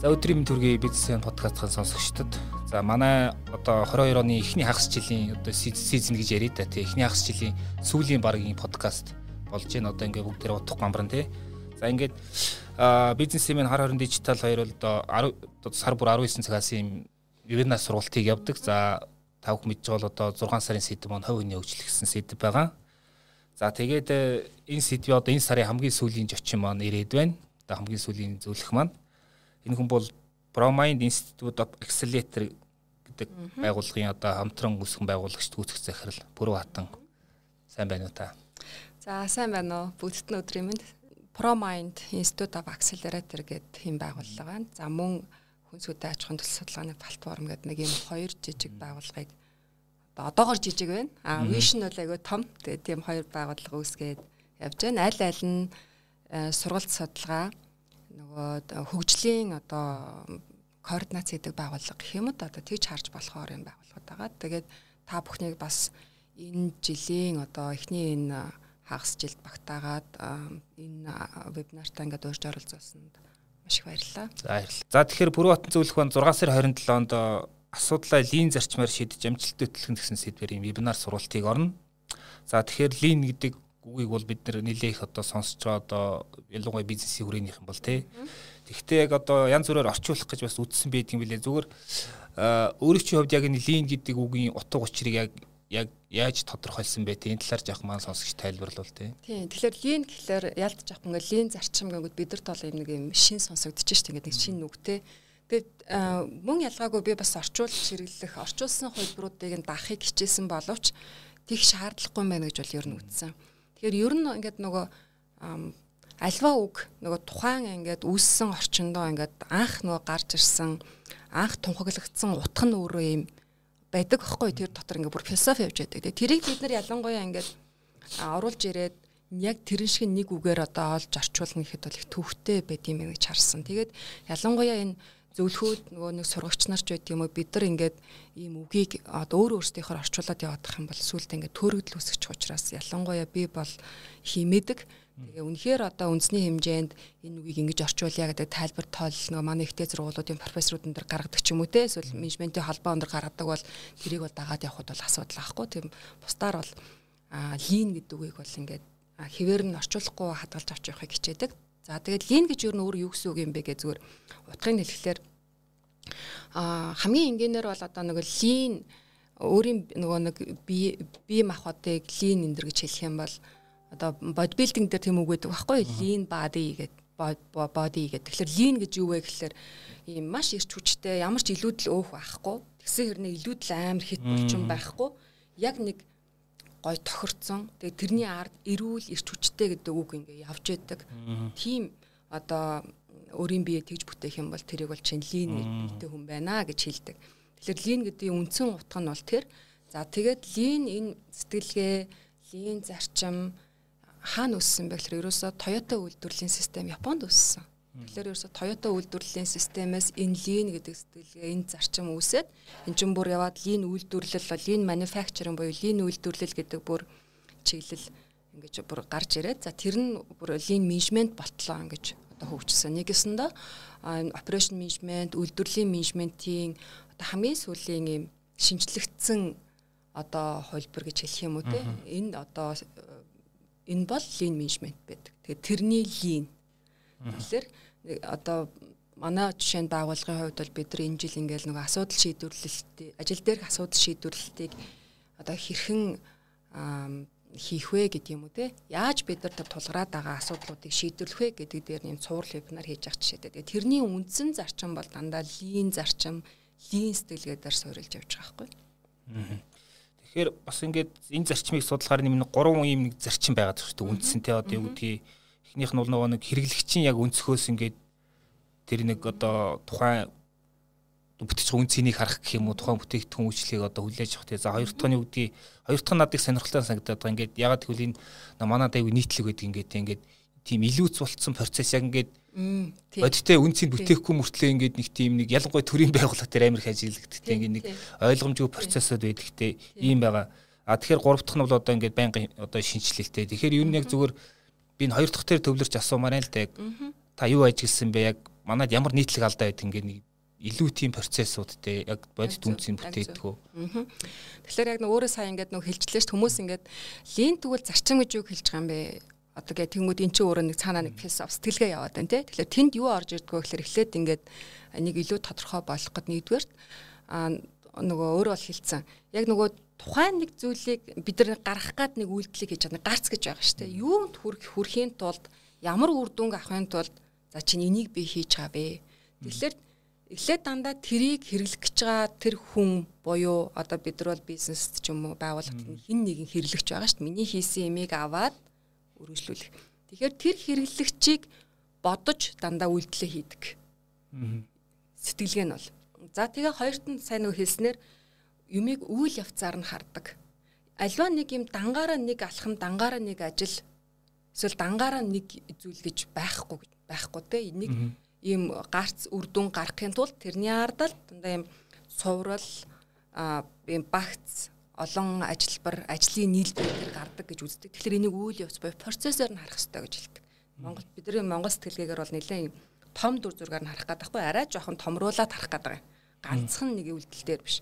За өдрийн төргийн бизнесийн подкастын сонсогчдод за манай одоо 22 оны эхний хагас жилийн одоо сизон гэж яриа да тий эхний хагас жилийн сүүлийн багийн подкаст болж байна. Одоо ингээ бүгд тэр утга гамбран тий. За ингээд бизнесмен хар хорин дижитал хоёр бол одоо сар бүр 19 цагаас юм вебинар сургалтыг явдаг. За тавх мэдж бол одоо 6 сарын сэдв хүний хөгжлөх гэсэн сэдв байгаа. За тэгээд э, энэ сэдвээ одоо энэ сарын хамгийн сүүлийн зочин маань ирээд байна. Одоо хамгийн сүүлийн зөвлөх маань Энэ хүн бол Promind Institute of Accelerator гэдэг байгууллагын одоо хамтран үүсгэн байгуулагчд үүсгэх захирал Бүрүү хатан сайн байна уу та? За сайн байна уу. Бүгдд нь өдрийн мэнд. Promind Institute of Accelerator гэдэг хэм байгууллага байна. За мөн хүнсгүүдээ аж ахуйн төлөв судалгааны платформ гэдэг нэг юм хоёр жижиг байгууллагыг одоо одоогор жижиг байна. А Vision бол айгүй том. Тэгээ тийм хоёр байгууллага үүсгээд явж байна. Аль аль нь э, сургалт судалгаа нөгөө хөгжлийн одоо координац гэдэг байгууллага гэх юм уу одоо тэгж харж болохоор юм байгууллагууд байгаа. Тэгээд та бүхнийг бас энэ жилийн одоо эхний энэ хагас жилд багтаагаад энэ вебинартаа ингээд урьж оролцуулсанд маш их баярлалаа. За баярлалаа. За тэгэхээр Бүрэн Батан зөвлөх бан 6 сарын 27-нд асуудлаа лин зарчмаар шийдэж амжилттай төлөх гэсэн сэдвээр юм вебинар сургалтыг орно. За тэгэхээр лин гэдэг үгийг бол бид нэр нэлээ их одоо сонсож байгаа одоо ялангуяа бизнесийн хүрээнийх юм бол тий. Тэгвэл яг одоо янз бүрээр орчуулах гэж бас үтсэн байдаг юм билээ. Зүгээр өөрийн чинь хувьд яг энэ лин гэдэг үгийн утга учирыг яг яг яаж тодорхойлсон бэ тийм талаар жоох маань сонсогч тайлбарлуул тий. Тийм. Тэгэхээр лин гэхэлэр ялдаж авах ингээл лин зарчим гэнгүүт бидэрт бол юм нэг юм шин сонсогдож штэ ингээд нэг шин нүгтэй. Тэгээд мөн ялгаагүй би бас орчуулж хэрэглэх орчуулсан хөлбөрүүдийг нь даахыг хичээсэн боловч тийх шаардлагагүй мэн гэж бол ер нь үтсэн. Тэгэхээр ер нь ингээд нөгөө альва үг нөгөө тухайн ингээд үүссэн орчиндөө ингээд анх нөгөө гарч ирсэн анх тунхаглагдсан утга нь өөрөө юм байдаг аахгүй тэр дотор ингээд бүр философи явж байдаг. Тэрийг бид нар ялангуяа ингээд оруулж ирээд яг тэрэн шиг нэг үгээр одоо олж орчуулна гэхэд бол их төвхтэй байд юм гэж харсан. Тэгээд ялангуяа энэ зөвлөхүүд нөгөө нэг сургагч нар ч байт юм уу? Бид нар ингээд ийм үгийг өөр өөрсдийнхөө орчуулад явах юм бол сүултээ ингээд төрөгдөл үсгэж учраас ялангуяа би бол химээдэг Тэгээ үнэхээр одоо үндэсний хэмжээнд энэ үгийг ингэж орчуулъя гэдэг тайлбар тоол нөгөө манай ихтэй сургуулиудын профессорууд энэ гаргадаг ч юм уу те. Эсвэл менежментийн холбоо өндөр гаргадаг бол тэрийг бол дагаад явхад бол асуудал ахгүй тийм бусдаар бол лин гэдэг үгийг бол ингээд хэвээр нь орчуулахгүй хадгалж авч явахыг хичээдэг. За тэгээд лин гэж юу нөр юу гэсэн үг юм бэ гэж зүгээр утгыг хэлэхлээр а хамгийн энгийнээр бол одоо нэг лин өөрийн нөгөө нэг бие бие махбодыг лин эндэр гэж хэлэх юм бол одоо бодибилдинг дээр тийм үг байдаг байхгүй лин body гэдэг body гэдэг. Тэгэхээр лин гэж юу вэ гэхээр ийм маш ирч хүчтэй ямар ч илүүдэл өөх байхгүй. Тэгсэн хэрнээ илүүдэл амар хит булчин байхгүй. Яг нэг гой тохирцсон. Тэгээ тэрний ард эрүүл ирч хүчтэй гэдэг үг ингээ явж байдаг. Тийм одоо өөрийн бие тэгж бүтээх юм бол тэрийг бол чин лин гэдэг хүн байна гэж хэлдэг. Тэгэхээр лин гэдгийн үндсэн утга нь бол тэр. За тэгээд лин энэ сэтгэлгээ, лин зарчим хаана үссэн бэ гэхээр ерөөсөө Toyota үйлдвэрлэлийн систем Японд үссэн. Тэгэхээр ерөөсө Toyota үйлдвэрлэлийн системээс энэ lean гэдэг сэтгэлгээ, энэ зарчим үүсээд эн чинь бүр яваад lean үйлдвэрлэл, lean manufacturing буюу lean үйлдвэрлэл гэдэг бүр чиглэл ингэж бүр гарч ирээд за тэр нь бүр lean management болтлоо ингэж одоо хөгжсөн. Нэгэсэндээ operation management, үйлдвэрлэлийн менежментийн одоо хамгийн сүүлийн юм шинжлэгдсэн одоо хөлбөр гэж хэлэх юм уу те. Энэ одоо энэ бол lean management байдаг. Тэгээд тэрний lean Тэгэхээр одоо манай жишээнд байгууллагын хувьд бол бид нар энэ жил ингээл нөгөө асуудал шийдвэрлэлтийг ажил дээрх асуудал шийдвэрлэлтийг одоо хэрхэн хийх вэ гэдэг юм уу те яаж бид нар тулгараад байгаа асуудлуудыг шийдвэрлэх вэ гэдэг дээр нэм цуврал вебинар хийж явах жишээтэй. Тэгээ тэрний үндсэн зарчим бол дандаа лин зарчим, лин сэтгэлгээдээр суурилж явж байгаа байхгүй. Тэгэхээр бас ингээд энэ зарчмыг судлахаар нэм гурван юм нэг зарчим шүү дээ. Үндсэн те одоо юу гэдгийг эхнийх нь бол нөгөө нэг хэрэглэгчийн яг өнцгөөс ингээд тэр нэг одоо тухайн бүтэж үн цэнийг харах гэх юм уу тухайн бүтээгдэхүүн үйлчлэгийг одоо хүлээж авах тий. За хоёр дахь нь юу гэдгийг хоёр дахь нь надад сонирхолтой санагдаад байгаа. Ингээд ягаад гэвэл энэ манад аягүй нийтлэг гэдэг ингээд ингээд тийм илүүц болцсон процесс яг ингээд бодиттой үн цэнд бүтээхгүй мөртлөө ингээд нэг тийм нэг ялангуяа төрийн байгууллага дээр амар их ажиллагддаг ингээд нэг ойлгомжгүй процессод байдаг те ийм байгаа. А тэгэхээр гурав дахь нь бол одоо ингээд байнгын одоо шинжилэлтэй. Тэгэхээр ер нь яг зүгээр би энэ хоёр дахь дээр төвлөрч асуумаар л да яг та юу ажигласан бэ яг манад ямар нийтлэг алдаа байд ингээ нэг илүү тийм процессууд те яг бодит үнцийн бүтээгдэхүү. Тэгэхээр яг нэг өөрөө сайн ингээд нэг хэлжлээ ш хүмүүс ингээд лин тэгвэл зарчим гэж юу хэлж байгаа юм бэ? Одоо гэ тэнгууд эн чинь өөрөө нэг цаанаа нэг философи сэтгэлгээ яваад байна те. Тэгэхээр тэнд юу орж ирдгөө гэхээр эхлээд ингээд нэг илүү тодорхой болох гэд нэгдүгээр а нөгөө өөрөө бол хэлсэн. Яг нөгөө тухайн нэг зүйлийг бид нар гаргах гад нэг үйлдэлийг хийж байгаа гарц гэж байгаа шүү дээ. Юунд хүрх хүрхийн тулд ямар үр дүнг авахын тулд за чинь энийг би хийж байгаа бэ. Тэгэхээр эхлээд дандаа тэрийг хэрэглэх гэж байгаа тэр хүн буюу одоо бид нар бол бизнест ч юм уу байгууллагад хин нэгэн хэрэглэгч байгаа шүү дээ. Миний хийсэн ямиг аваад өргөжлүүлэх. Тэгэхээр тэр хэрэглэгчийг бодож дандаа үйлдэлээ хийдэг. Сэтгэлгээ нь бол. За тэгээ хоёрт нь сайн нэг хэлснээр юмыг үйл явцаар нь хардаг. Альва нэг юм дангаараа нэг алхам, дангаараа нэг ажил эсвэл дангаараа нэг зүйл гэж байхгүй байхгүй те. Нэг ийм гарц үрдүн гаргахын тулд тэрний ардал дандаа ийм суврал а ийм багц олон ажилбар ажлын нийлбэр гардаг гэж үздэг. Тэгэхээр энийг үйл явц буюу процессор нь харах хэрэгтэй гэж хэлдэг. Монгол бидний монгол сэтгэлгээгээр бол нэлээд том дүр зургаар нь харах гэдэг байхгүй арай жоохон томруулаад харах гэдэг. Ганцхан нэг үйлдэл дээр биш.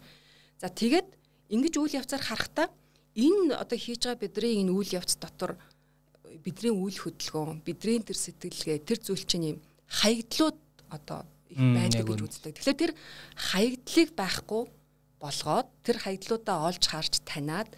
За тэгээд ингэж үйл явцаар харахтаа энэ одоо хийж байгаа бидний энэ үйл явц дотор бидний үйл хөдөлгөөн, бидний тэр сэтгэлгээ, тэр зүйл чинь юм хаягдлууд одоо их байдаг гэж үздэг. Тэгэхээр тэр хаягдлыг байхгүй болгоод тэр хаягдлуудаа олж харж таниад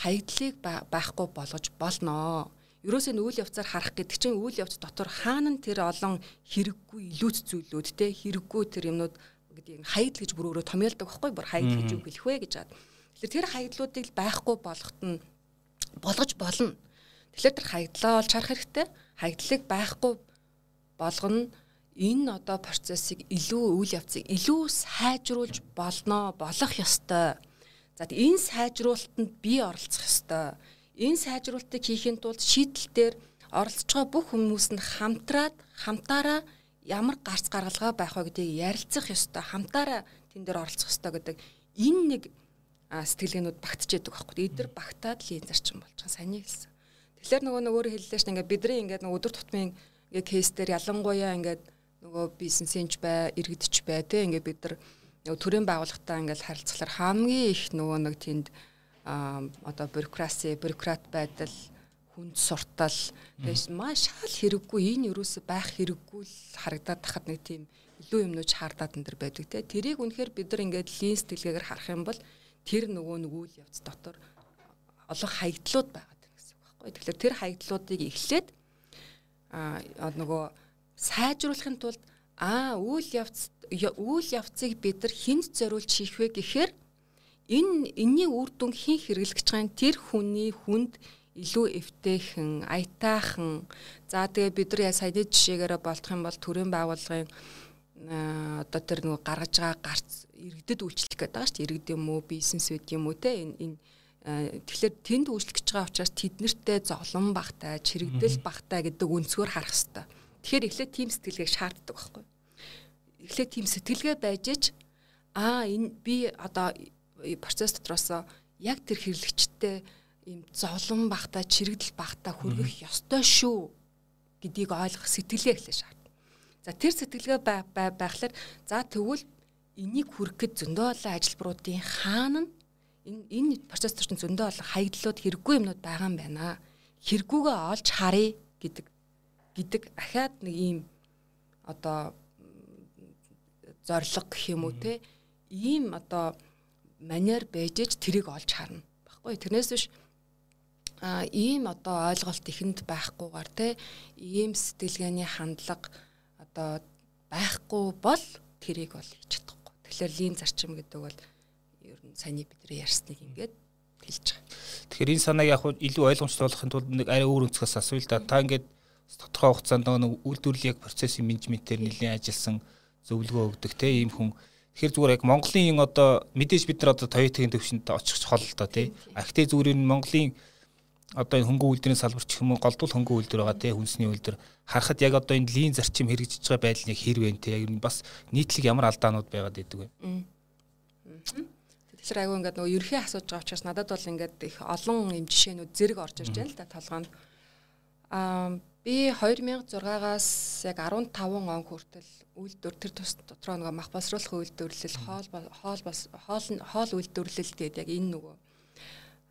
хаягдлыг байхгүй болгож болноо. Ерөөсөө нь үйл явцаар харах гэдэг чинь үйл явц дотор хаана нь тэр олон хэрэггүй илүүц зүйлүүд те хэрэггүй тэр юмнууд гэдэг хаягдл гэж бүр өөрөө томьёолдог байхгүй бүр хаягдл гэж үг хэлэх вэ гэж хаад. Тэгэхээр тэр хаягдлуудыг байхгүй болгоход нь болгож болно. Тэгэхээр тэр хаягдлаа олж харах хэрэгтэй. Хаягдлыг байхгүй болгоно энэ одоо процессыг илүү үйл явцыг илүү сайжруулж болно болох ёстой. За энэ сайжруулалтанд би оролцох ёстой. Энэ сайжруулалтыг хийхин тулд шийдэл дээр оролцож байгаа бүх хүмүүс нь хамтраад хамтаараа ямар гарц гаргалгаа байх вэ гэдгийг ярилцах ёстой. Хамтаараа тэн дээр оролцох ёстой гэдэг энэ нэг сэтгэлгээнүүд багтчихэдэг байхгүй. Эдгээр багтаад л энэ зарчим болж байгаа. Сайн хэлсэн. Тэгэхээр нөгөө нөгөө хэллээ дээ. Ингээд бидний ингээд нөгөө өдөр тутмын ингээд кейс дээр ялангуяа ингээд нөгөө бизнесэнч бай, иргэдч бай те ингээд бид нар нөгөө төрийн байгууллагатай ингээд харилцахлаар хамгийн их нөгөө нэг тэнд одоо бюрокраси, бюрократ байдал, хүнд суртал. Тэгээс маш шал хэрэггүй энэ юуроос байх хэрэггүй л харагдаад тахад нэг тийм илүү юмнууд хаардаад энэ төр байдаг те. Тэрийг үнэхээр бид нар ингээд лин сэтгэлгээгээр харах юм бол тэр нөгөө нэг үйл явц дотор олон хаягдлууд байгаад байна гэсэн үг байхгүй. Тэгэхээр тэр хаягдлуудыг эхлээд а нөгөө сайжруулахын тулд аа үйл явц үйл явцыг бид нар хүнд зориулж хийх вэ гэхээр энэ энэний үр дүн хин хэрэглэж байгаа тэр хүний хүнд илүү эвтэйхэн, аятайхан. За тэгээ бид нар саяны жишээгээр болдох юм бол төрийн байгууллагын одоо тэр нөгөө гаргаж байгаа гарц иргэдэд үйлчлэх гэдэг байгаа шүү дээ. Иргэд юм уу, бизнес үд юм уу те энэ энэ тэгэхээр тэнд үйлчлэх гэж байгаа учраас тэднэртэй зовлон багтай, чирэгдэл багтай гэдэг өнцгөр харах хэрэгтэй. Тэгэхээр эхлээд тийм сэтгэлгээг шаарддаг байхгүй. Эхлээд тийм сэтгэлгээ байж ич аа энэ би одоо процесс дотроос яг тэр хэрэглэгчтэй ийм зовлон багтаа чирэгдэл багтаа хүргэх ёстой шүү гэдгийг ойлгох сэтгэлгээ эхлэх шаардна. За тэр сэтгэлгээ байхлаар за тэгвэл энийг хүргэхэд зөндөө олон ажилбаруудын хаана энэ энэ процесс төрчин зөндөө олон хаягдлууд хэрэггүй юмнууд байгаа юм байна. Хэрэггүйгээ олж харъя гэдэг гэдэг ахаад нэг ийм одоо зориг гэх юм уу те ийм одоо манер ич тэрийг олж харна баггүй тэрнээс биш а ийм одоо ойлголт ихэнд байхгүйгээр те ийм сэтгэлгээний хандлага одоо байхгүй бол тэрийг бол хийж чадахгүй тэгэхээр лин зарчим гэдэг бол ер нь саний бидний ярьсныг ингээд хэлж байгаа. Тэгэхээр энэ санааг яг илүү ойлгомжтой болохын тулд нэг арай өөр өнцгөөс асууя л да. Та ингээд тодорхой хугацаанд нэг үйлдвэрлэлийн яг процессын менежментээр нэлээд ажилласан зөвлөгөө өгдөг те ийм хүн Тэгэхээр зүгээр яг Монголын одоо мэдээж бид нар одоо Toyota-гийн төвшөнд очих хол л доо тий. Ахтэй зүгээр нь Монголын одоо энэ хөнгөн үйлдвэрийн салбарч юм уу голдуул хөнгөн үйлдвэр байгаа тий хүнсний үйлдвэр. Харахад яг одоо энэ лин зарчим хэрэгжиж байгаа байдал нь хэр вэ тий яг бас нийтлэг ямар алдаанууд байгаад идэг вэ? Тэгэхээр айгүй ингээд нөгөө ерхий асууж байгаа учраас надад бол ингээд их олон юм жишээнүүд зэрэг орж ирж байна л да толгоонд. Аа би 2006-аас яг 15 он хүртэл үйлдвэр тэр тус дотроо нөгөө мах боловсруулах үйлдвэрлэл хоол хоол хоол хоол үйлдвэрлэл гэдэг яг энэ нөгөө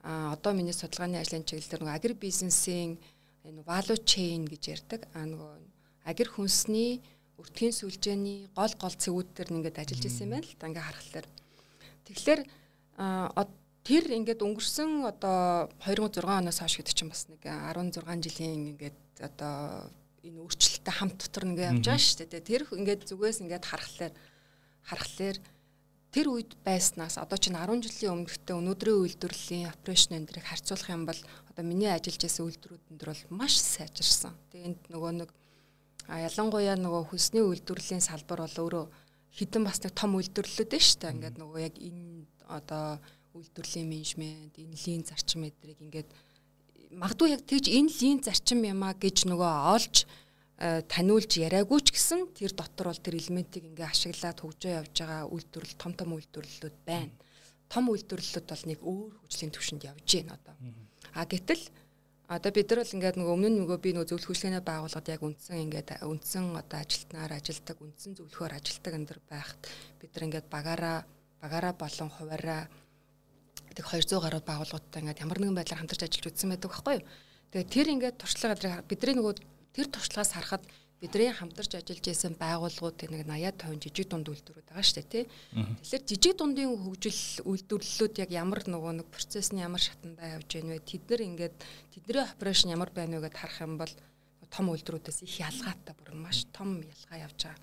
а одоо миний судалгааны ажлын чиглэлээр нөгөө агри бизнесийн энэ value chain гэж ярьдаг. А нөгөө агри хүнсний өртгийн сүлжээний гол гол цэгүүдээр ингээд ажиллаж исэн юм байна л та ингээ харахаар тэгэхээр тэр ингээд өнгөрсөн одоо 2006 оноос хойш гэдэг чинь бас нэг 16 жилийн ингээд одоо энэ өөрчлөлттэй хамт дотор ингээ явж байгаа шүү дээ. Тэр ингээд зүгээс ингээд харахаар харахаар тэр үед байснаас одоо чинь 10 жилийн өмнөхтэй өнөөдрийн үйлдвэрлэлийн операшн энэ дэрийг харьцуулах юм бол одоо миний ажиллаж байсан үйлдвэрүүдэн дээр бол маш сайжирсан. Тэгээ энд нөгөө нэг ялангуяа нөгөө хүсний үйлдвэрлэлийн салбар бол өөрөө хідэн бас нэг том үйлдвэрлэлүүд дээ шүү дээ. Ингээд нөгөө яг энэ одоо үйлдвэрлэлийн менежмент, энэ лин зарчим эдрийг ингээд магадгүй яг тэгж энэ лин зарчим юмаа гэж нөгөө олж таниулж яриаггүй ч гэсэн тэр дотор бол тэр элементийг ингээ ашиглаад хөгжөө явж байгаа үйлдвэрлэл том том үйлдвэрлэлүүд байна. Том үйлдвэрлэлүүд бол нэг өөр хөгжлийн түвшинд явж байна одоо. А гэтэл одоо бид нар бол ингээд нөгөө өмнө нь нөгөө би нөгөө зөвлөх хөтөлбөрийн байгууллагад яг үндсэн ингээд үндсэн одоо ажилтнаар ажилдаг үндсэн зөвлөхөөр ажилдаг энэ байхад бид нар ингээд багаараа багаараа болон хуваараа тэг 200 гаруй байгууллагуудтай ингээд ямар нэгэн байдлаар хамтарч ажиллаж үзсэн байдаг байхгүй юу. Тэгээ тэр ингээд туршлага бидний нөгөө тэр туршлагаас харахад бидний хамтарч ажиллаж исэн байгууллагууд нэг 80 50 жижиг дунд үйлдвэрүүд байгаа шүү дээ тий. Тэгэхээр жижиг дундын хөгжил үйлдвэрлэлүүд яг ямар нөгөө нэг процессны ямар шатандаа явж байна вэ? Тэд нар ингээд тэдний операшн ямар байна вэ гэдээ харах юм бол том үйлдвэрүүдээс их ялгаатай бүр маш том ялгаа явж байгаа.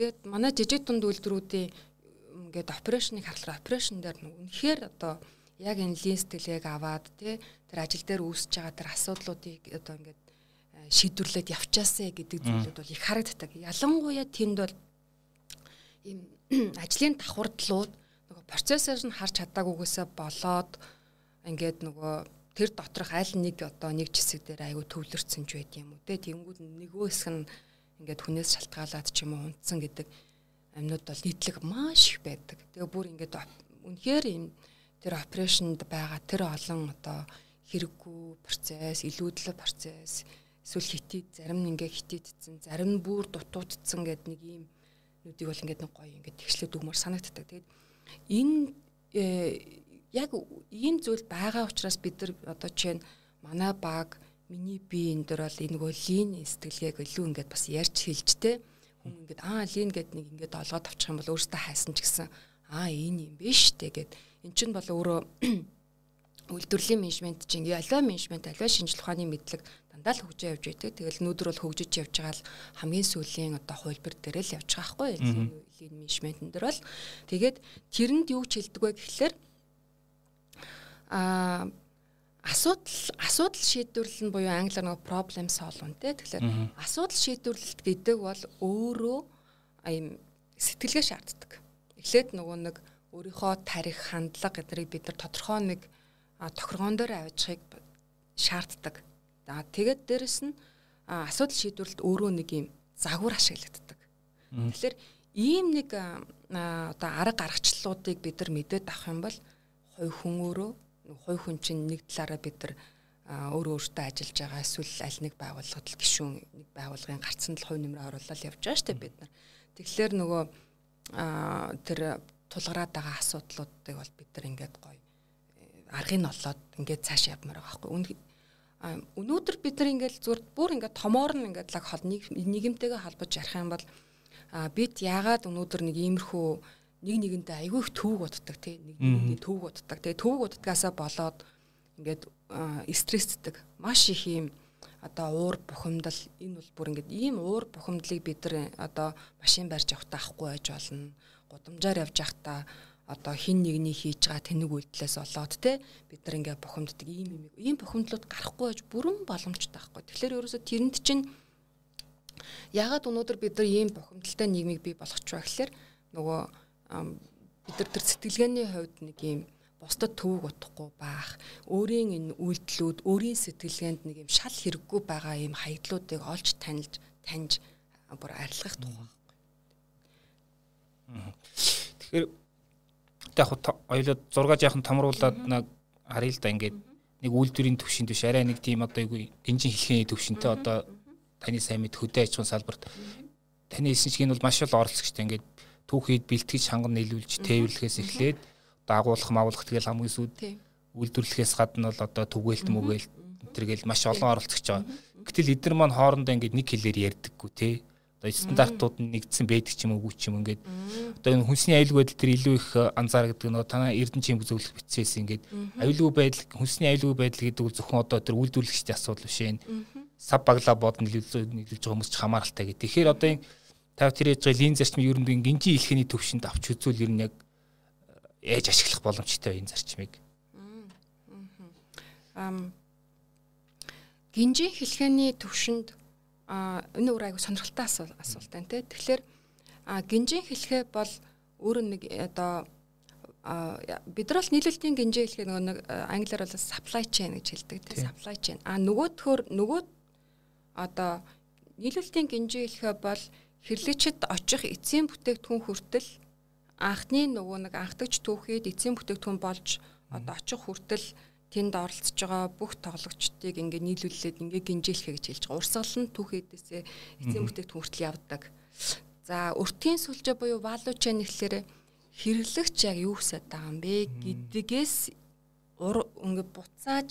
Тэгээд манай жижиг дунд үйлдвэрүүдийн ингээд операшныг харлахаар операшн дээр нь үнэхээр одоо яг энэ лин сэтгэлгээг аваад тий тэр ажил дээр үүсэж байгаа тэр асуудлуудыг одоо ингээд шийдвэрлээд явчаасаа гэдэг зүйлүүд бол их харагддаг. Ялангуяа тэнд бол ийм ажлын давхардлууд нөгөө процессор нь харж чадаагүйгээсээ болоод ингээд нөгөө тэр доторх аль нэг одоо нэг хэсэг дээр айгүй төвлөрсөн ч байд юм уу те тэнгууд нэгөө хэсэг нь ингээд хүнээс шалтгаалаад ч юм уу унтсан гэдэг амьнууд бол нийтлэг маш их байдаг. Тэгээ бүр ингээд үнэхээр юм тэр операшнд байгаа тэр олон одоо хэрэггүй процесс, илүүдлэг процесс эсвэл хитид зарим нь ингээ хитидсэн, зарим нь бүр дутуудсан гэд нэг ийм нүдийг бол ингээд нэг гоё ингээд тэгшлээд өгмөр санагддаг. Тэгээд энэ э, яг ийм зүйл байгаа учраас бид нар одоо жишээ нь манай баг миний би энэ дөр бол энэ лин сэтгэлгээг илүү ингээд бас ярьж хэлжтэй хүн ингээд аа лин гэд нэг ингээд олгоод авчих юм бол өөртөө хайсан ч гэсэн аа энэ юм биш үү гэд эн чинь бол өөрөө үйлдвэрлэлийн менежмент чинь аливаа менежмент аливаа шинжлэх ухааны мэдлэг дандаа л хөгжиж явж байдаг. Тэгэл өнөөдөр бол хөгжиж явж байгаа л хамгийн сүүлийн одоо хувилбар дээр л явж байгаа хгүй лин менежментэн дээр бол тэгээд тэрэнд юу ч хэлдэг вэ гэхэлэр а асуудал асуудал шийдвэрлэл нь буюу англиар нэг problem solving те тэгэхээр асуудал шийдвэрлэлт гэдэг бол өөрөө юм сэтгэлгээ шаарддаг. Эхлээд нөгөө нэг өөрийнхөө тарих хандлага гэдгийг бид нар тодорхой нэг тохиргоон дээр авчихыг шаарддаг. За тэгээд дээрэс нь асуудал шийдвэрлэлт өөрөө нэг юм загвар ашиглагддаг. Тэгэхээр ийм нэг одоо арга гаргачлалуудыг бид нар мэдээд авах юм бол хувь хүн өөрөө хувь хүн чинь нэг талаараа бид нар өөр өөртөө ажиллаж байгаа эсвэл аль нэг байгууллагад л гişүүн нэг байгууллагын гарцсан л хувь нэмрээ оруулаад явж байгаа шүү дээ бид нар. Тэгэхээр нөгөө тэр тулгараад байгаа асуудлуудыг бол бид нар ингээд гоё э, аргыг нь олоод ингээд цааш явмаар байгаа байхгүй. Өнөөдөр бид нар ингээд зүгээр бүр ингээд томоор нь ингээд лаг хол нийгэмтэйгээ холбож ярих юм бол бид яагаад өнөөдөр нэг иймэрхүү нэг нэгэнтэй айгүй их төвөг уддаг тий нэг нэгний төвөг уддаг. Тэгээ төвөг уддгаасаа болоод ингээд стрессддэг. Маш их юм одоо уур бухимдал энэ бол бүр ингээд ийм уур бухимдлыг бид нар одоо машин барьж явахдаа авахгүй байж болно. Гудамжаар явж явахдаа одоо хин нэгний хийж байгаа тэнэг үйлдэлээс болоод те бид нар ингээд бухимддаг ийм юм ийм бухимдлууд гарахгүй байж бүрэн боломжтой байхгүй. Тэгэхээр ерөөсө тэрэнд чинь ягаад өнөөдөр бид нар ийм бухимдалтай нийгмийг бий болгоч вэ гэхээр нөгөө бид нар тэр сэтгэлгээний хувьд нэг юм бусдад төвөг утахгүй баах өөрийн энэ үйлдэлүүд өөрийн сэтгэлгээнд нэг юм шал хэрэггүй байгаа юм хаядлуудыг олж танилж таньж бүр арилгах тухай. Тэгэхээр яг хоёулаа зураг жаахан томруулаад нэг харъя л да ингээд. Нэг үйлдвэрийн төвшин төш арай нэг тийм одоо эйгүй энжин хэлхээний төвшинтэй одоо таны сайн мэд хөдөө аж ахуйн салбарт таны эсэнчгийн бол маш их оролцогчтой ингээд түүхийд бэлтгэж ханган нийлүүлж тээвэрлэхээс эхлээд дагуулах мавлах тэгэл хамгийн сүүд үйлдвэрлэхээс гадна бол одоо түгээлт мүгээл тэргээл маш олон оролцогч байгаа. Гэтэл эдгээр маань хоорондоо ингээд нэг хэлээр ярьдаггүй те. Одоо стандартууд нь нэгдсэн байдаг ч юм уу ч юм ингээд одоо энэ хүнсний аюулгүй байдал төр илүү их анзаардаг нөгөө танаа эрдэнэ чим зөвлөх бичээс ингээд аюулгүй байдал хүнсний аюулгүй байдал гэдэг нь зөвхөн одоо тэр үйлдвэрлэгчдийн асуудал биш ээ. Сав баглаа бод нийлүүлж нийлүүлж байгаа хүмүүс ч хамааралтай гэх. Тэгэхээр одоо энэ тав тэр яаж байгаа лин зарчмын ер нь гинжи илхэний төвшөнд авч үзүүл ер нь яг яаж ашиглах боломжтой энэ зарчмыг. Ам гинжи хэлхээний төвшөнд а энэ өөр айгу сонирхолтой асуулт байна те. Тэгэхээр гинжин хэлхээ бол өөр нэг одоо бид нар бол нийлүүлэлтийн гинжээ хэлхээ нөгөө нэг англиар бол supply chain гэж хэлдэг те. Supply chain. А нөгөөдхөр нөгөө одоо нийлүүлэлтийн гинжээ хэлхээ бол хэрлэгчэд очих эцсийн бүтээгдэхүүн хүртэл анхны нөгөө нэг анхдагч түүхийд эцсийн бүтээгдэхүүн болж одоо очих хүртэл тэнд оролцож байгаа бүх тоглогчдыг ингээ нийлүүлээд ингээ гинжээлхэ гэж хэлж байгаа. Урсгал нь түүхээдээсээ эцсийн бүтээгдэхүүн хүртэл явдаг. За өртгийн сүлжээ буюу chain гэхлээр хэрэглэгч яг юу хүсэж байгаа юм бэ гэдгээс ингээ буцааж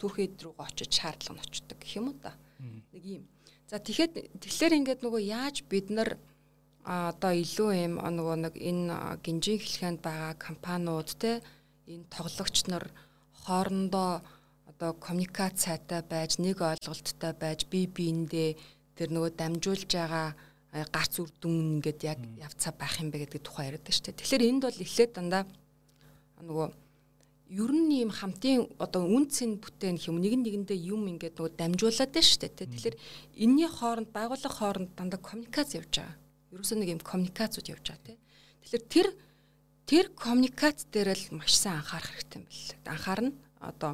түүхэд рүү очиж шаардлага нь очдог гэх юм уу та. Нэг юм. За тэгэхэд тэгэхээр ингээд нөгөө яаж бид нар одоо илүү юм нөгөө нэг энэ гинжин хэлхэнд байгаа компаниуд те энэ тоглогч нар хоорондоо одоо коммуникац сайтай байж нэг ойлголттой байж бие биендээ тэр нөгөө дамжуулж байгаа гарц үр дүн ингээд яг явцаа байх юм бэ гэдэг тухай яриад байна шүү дээ. Тэгэхээр энд бол эхлээд дандаа нөгөө ер нь ийм хамтын одоо үнцэн бүтээн гэх юм нэг нэгэндээ юм ингээд нөгөө дамжуулаад байна шүү дээ. Тэгэхээр энэний хооронд байгууллага хооронд дандаа коммуникац явж байгаа. Ерөөсөө нэг юм коммуникацуд явж байгаа тийм. Тэгэхээр тэр тэр коммуникац дээр л маш сайн анхаарах хэрэгтэй юм байна. Анхаарна одоо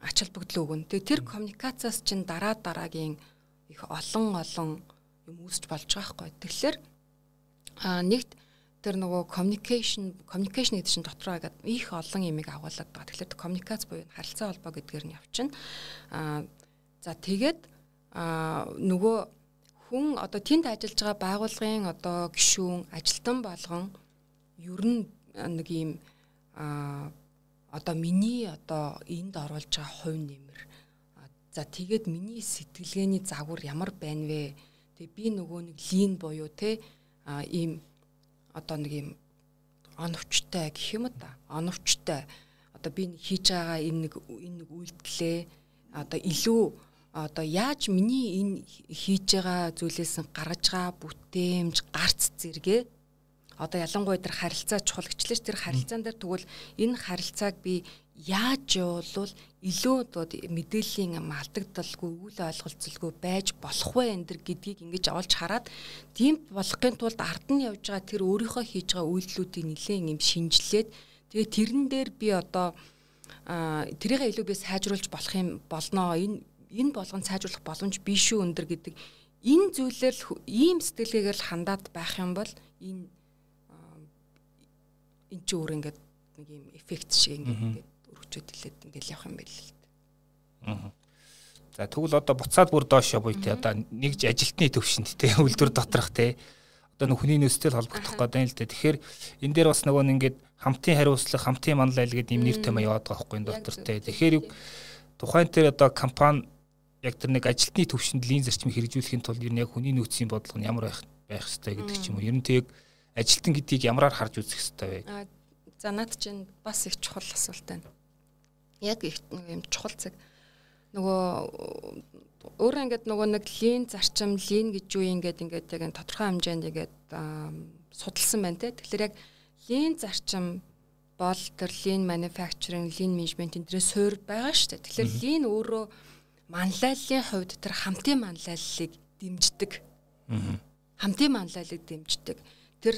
ач холбогдлоо өгнө. Тэгээ тэр коммуникацаас чинь дараа дараагийн их олон олон юм үүсч болж байгаа хгүй. Тэгэхээр а нэгт тэр нөгөө communication communication гэдэг чинь дотроо ингээд их олон ямиг агуулдаг байгаа. Тэгэхээр коммуникац буюу харилцаа холбоо гэдгээр нь явчихна. а за тэгээд а нөгөө хүн одоо тэнд ажиллаж байгаа байгууллагын одоо гишүүн ажилтан болгон ер нь нэг а одоо миний одоо энд оруулж байгаа хувь нэмэр. За тэгээд миний сэтгэлгээний загвар ямар байна вэ? Тэгээ би нөгөө нэг лин буюу те ийм одоо нэг юм оновчтой гэх юм да оновчтой. Одоо би хийж байгаа энэ нэг энэ нэг үйлдэлээ одоо илүү одоо яаж миний энэ хийж байгаа зүйлээс гаргаж байгаа бүтээмж гарц зэрэгэ одоо ялангуяа тэр харилцаа чухал гэчлээч тэр харилцаан дээр тэгвэл энэ харилцааг би яаж явуулвал илүү одоо мэдээллийн алдагдaltaгүй үйл ойлголцолгүй байж болох вэ энэ төр гэдгийг ингэж олж хараад тийм болохын тулд ард нь явж байгаа тэр өөрийнхөө хийж байгаа үйлдэлүүдийг нэлээд юм шинжилээд тэгээ тэрэн дээр би одоо тэрийг илүү би сайжруулж болох юм болноо энэ энэ болгон сайжруулах боломж биш үү өндөр гэдэг. Энэ зүйлээр ийм сэтгэлгээгээр хандаад байх юм бол энэ эн чинь өөр ингээд нэг юм эффект шиг ингээд өргөжөд хэлээд ингээд явах юм байл л дээ. За тэгвэл одоо буцаад бүр доошо буй те одоо нэгж ажилтны төвшөнд те үйлдвэр доторх те одоо нэг хүний нөөцтэй холбогдох гэдэг юм л дээ. Тэгэхээр энэ дээр бас нөгөө ингээд хамтын хариуцлага, хамтын манлайл гэдэг юм нэр томьёо яваад байгаа хгүй энэ дотор те. Тэгэхээр тухайн тэр одоо компани яг тэр нэг ажилтны төвшөнд лин зарчмыг хэрэгжүүлэхийн тулд ер нь яг хүний нөөцийн бодлого нь ямар байх байх ёстой гэдэг ч юм уу. Ер нь тэг ажилтан гэдгийг ямараар харж үзэх хэрэгтэй вэ? За над чинь бас их чухал асуулт байна. Яг их юм чухал цаг. Нөгөө өөрөө ингээд нөгөө нэг лин зарчим, лин гэж юу ингээд ингээд яг тодорхой хэмжээнд ингээд судалсан байна те. Тэгэхээр яг лин зарчим бол тэр лин manufacturing, лин менежмент төрөө суур байгаа шүү дээ. Тэгэхээр лин өөрөө манлайллын хувьд тэр хамтын манлайллыг дэмждэг. Хамтын манлайллыг дэмждэг тэр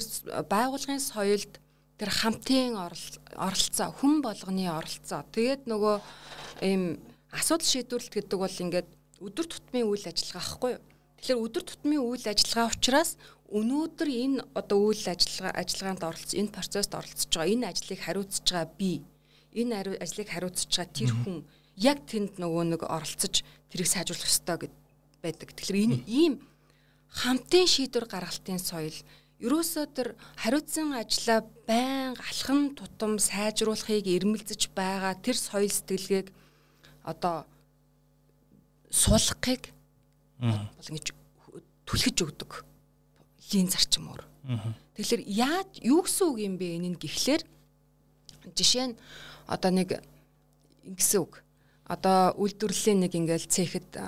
байгуулгын соёлд тэр хамтын оролцоо хүн болгоны оролцоо. Тэгээд нөгөө ийм асуудал шийдвэрлэлт гэдэг бол ингээд өдөр тутмын үйл ажиллагаа ахгүй юу? Тэгэхээр өдөр тутмын үйл ажиллагаа учраас өнөөдөр энэ одоо үйл ажиллагаа ажиллагаанд оролцсон энэ процессд оролцож байгаа энэ ажлыг хариуцж байгаа би энэ ажлыг хариуцж байгаа тэр хүн яг тэнд нөгөө нэг оролцож тэрийг сайжруулах ёстой гэд байдаг. Тэгэхээр энэ ийм хамтын шийдвэр гаргалтын соёл ерөөсөө тэр хариуцсан ажлаа байнга алхам тутам сайжруулахыг эрмэлзэж байгаа тэр соёл сэтгэлгээг одоо суулгахыг бол ингэж түлхэж өгдөг. Лин зарчмуур. Тэгэхээр яаж юу гэсэн үг юм бэ? Энэ гэхлээр жишээ нь одоо нэг ингэсэн үг одоо үйлдвэрлэлийн нэг ингээл цэхэд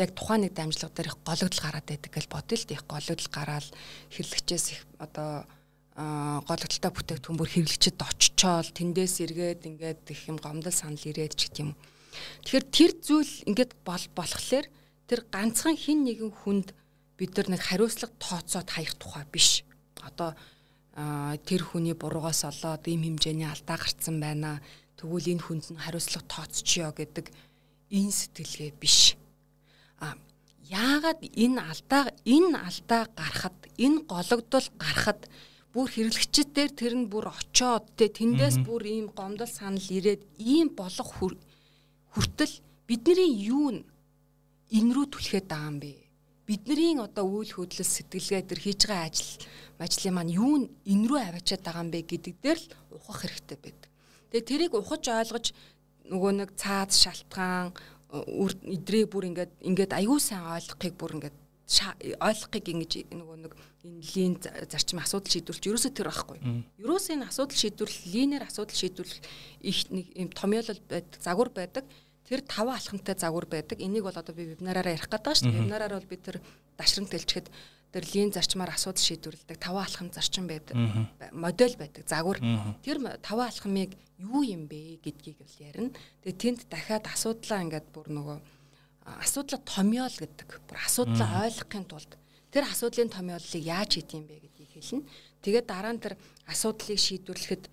яг тухайн нэг дамжлага дээр их гологдол гараад байдаг гэж бодъё л их гологдол гараад хэрлэгчээс их одоо гологдолтой бүтээгдэхүүн бүр хэрэглэгчэд очичоол тэндээс эргээд ингээд их юм гомдол санал ирээд ч гэдэм. Тэгэхээр тэр зүйл ингээд бол болохоор тэр ганцхан хин нэгэн хүнд бид нар нэг хариуцлага тооцоод хаях тухай биш. Одоо тэр хүний буруугаас олоод ийм хэмжээний алдаа гарцсан байна Тэгвэл энэ хүнд нь хариуцлага тооцчихё гэдэг энэ сэтгэлгээ биш. А яагаад энэ алдаа энэ алдаа гарахад энэ гологдол гарахад бүр хэрэглэгчд дээр тэр нь бүр очоод тэ тэндээс бүр ийм гомдол санал ирээд ийм болох хүртэл бидний юу энэ рүү түлхээд байгаа юм бэ? Бидний одоо үйл хөдлөл сэтгэлгээ төр хийж байгаа ажил ажлын маань юу энэ рүү аваачаад байгаа юм бэ гэдэг дээр л ухах хэрэгтэй байдаг. Тэгээ тэрийг ухаж ойлгож нөгөө нэг цаад шалтгаан идрээ бүр ингээд ингээд аюу сайн ойлгохыг бүр ингээд ойлгохыг ингэж нөгөө нэг энэ лин зарчим асуудал шийдвэрлэж ерөөсөө тэр байхгүй. Ерөөсөө энэ асуудал шийдвэрлэл линээр асуудал шийдвэрлэх их нэг юм томьёолол байдаг, загвар байдаг. Тэр таван алхамтай загвар байдаг. Энийг бол одоо би вебинараараа ярих гэдэг шүү дээ. Вебинараар бол би тэр дашрамт хэлчихэд тэр лин зарчмаар асуудал шийдвэрлэдэг таван алхам зарчим байдаг. Модель байдаг, загвар. Тэр таван алхмыг юу юм бэ гэдгийг бол ярина. Тэгээ тэнд дахиад асуудлаа ингээд бүр нөгөө асуудлаа томьёол гэдэг. Бүр асуудлаа ойлгохын тулд тэр асуудлын томьёолыг яаж хийх юм бэ гэдгийг хэлнэ. Тэгээд дараа нь тэр асуудлыг шийдвэрлэхэд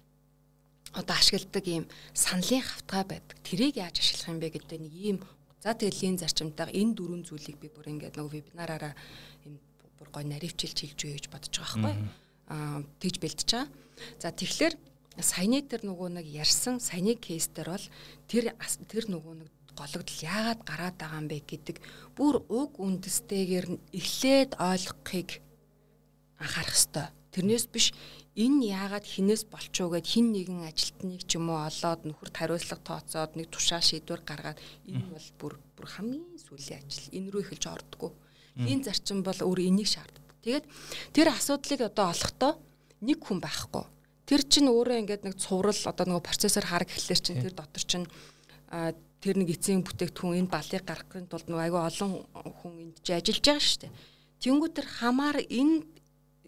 одоо ашигладаг ийм саналын хавтгай байдаг. Тэрийг яаж ашиглах юм бэ гэдэг нэг ийм за тэлийн зарчимтайга энэ дөрвөн зүйлийг би бүр ингээд нөгөө вебинараараа бүр гой наривчилж хэлж үе гэж бодож байгаа байхгүй аа тэгж бэлдэж байгаа. За тэгэхээр саяны тэр нөгөө нэг ярьсан саяны кейс дээр бол тэр тэр нөгөө нэг гологдол яагаад гараад байгаа юм бэ гэдэг бүр уг үндэстэйгээр нь эхлээд ойлгохыг анхаарах ёстой. Тэрнээс биш энэ яагаад хинээс болчоо гэд хин нэгэн ажилтныг ч юм уу олоод нөхөрт хариуцлага тооцоод нэг тушаа шийдвэр гаргаад энэ бол бүр бүр хамгийн сүүлийн ажил. Энэ рүү эхэлж ордгоо. Энэ зарчим бол өөр энийг шаарддаг. Тэгээд тэр асуудлыг одоо олохдоо нэг хүн байхгүй. Тэр чинь өөрөө ингээд нэг цуврал одоо нөгөө процессор хараг гэхлээр чинь тэр дотор чинь тэр нэг эцсийн бүтээгдэхүүн энэ балыг гаргахын тулд нөгөө айгүй олон хүн энд ч ажиллаж байгаа шүү дээ. Тэнгүү тэр хамаар энэ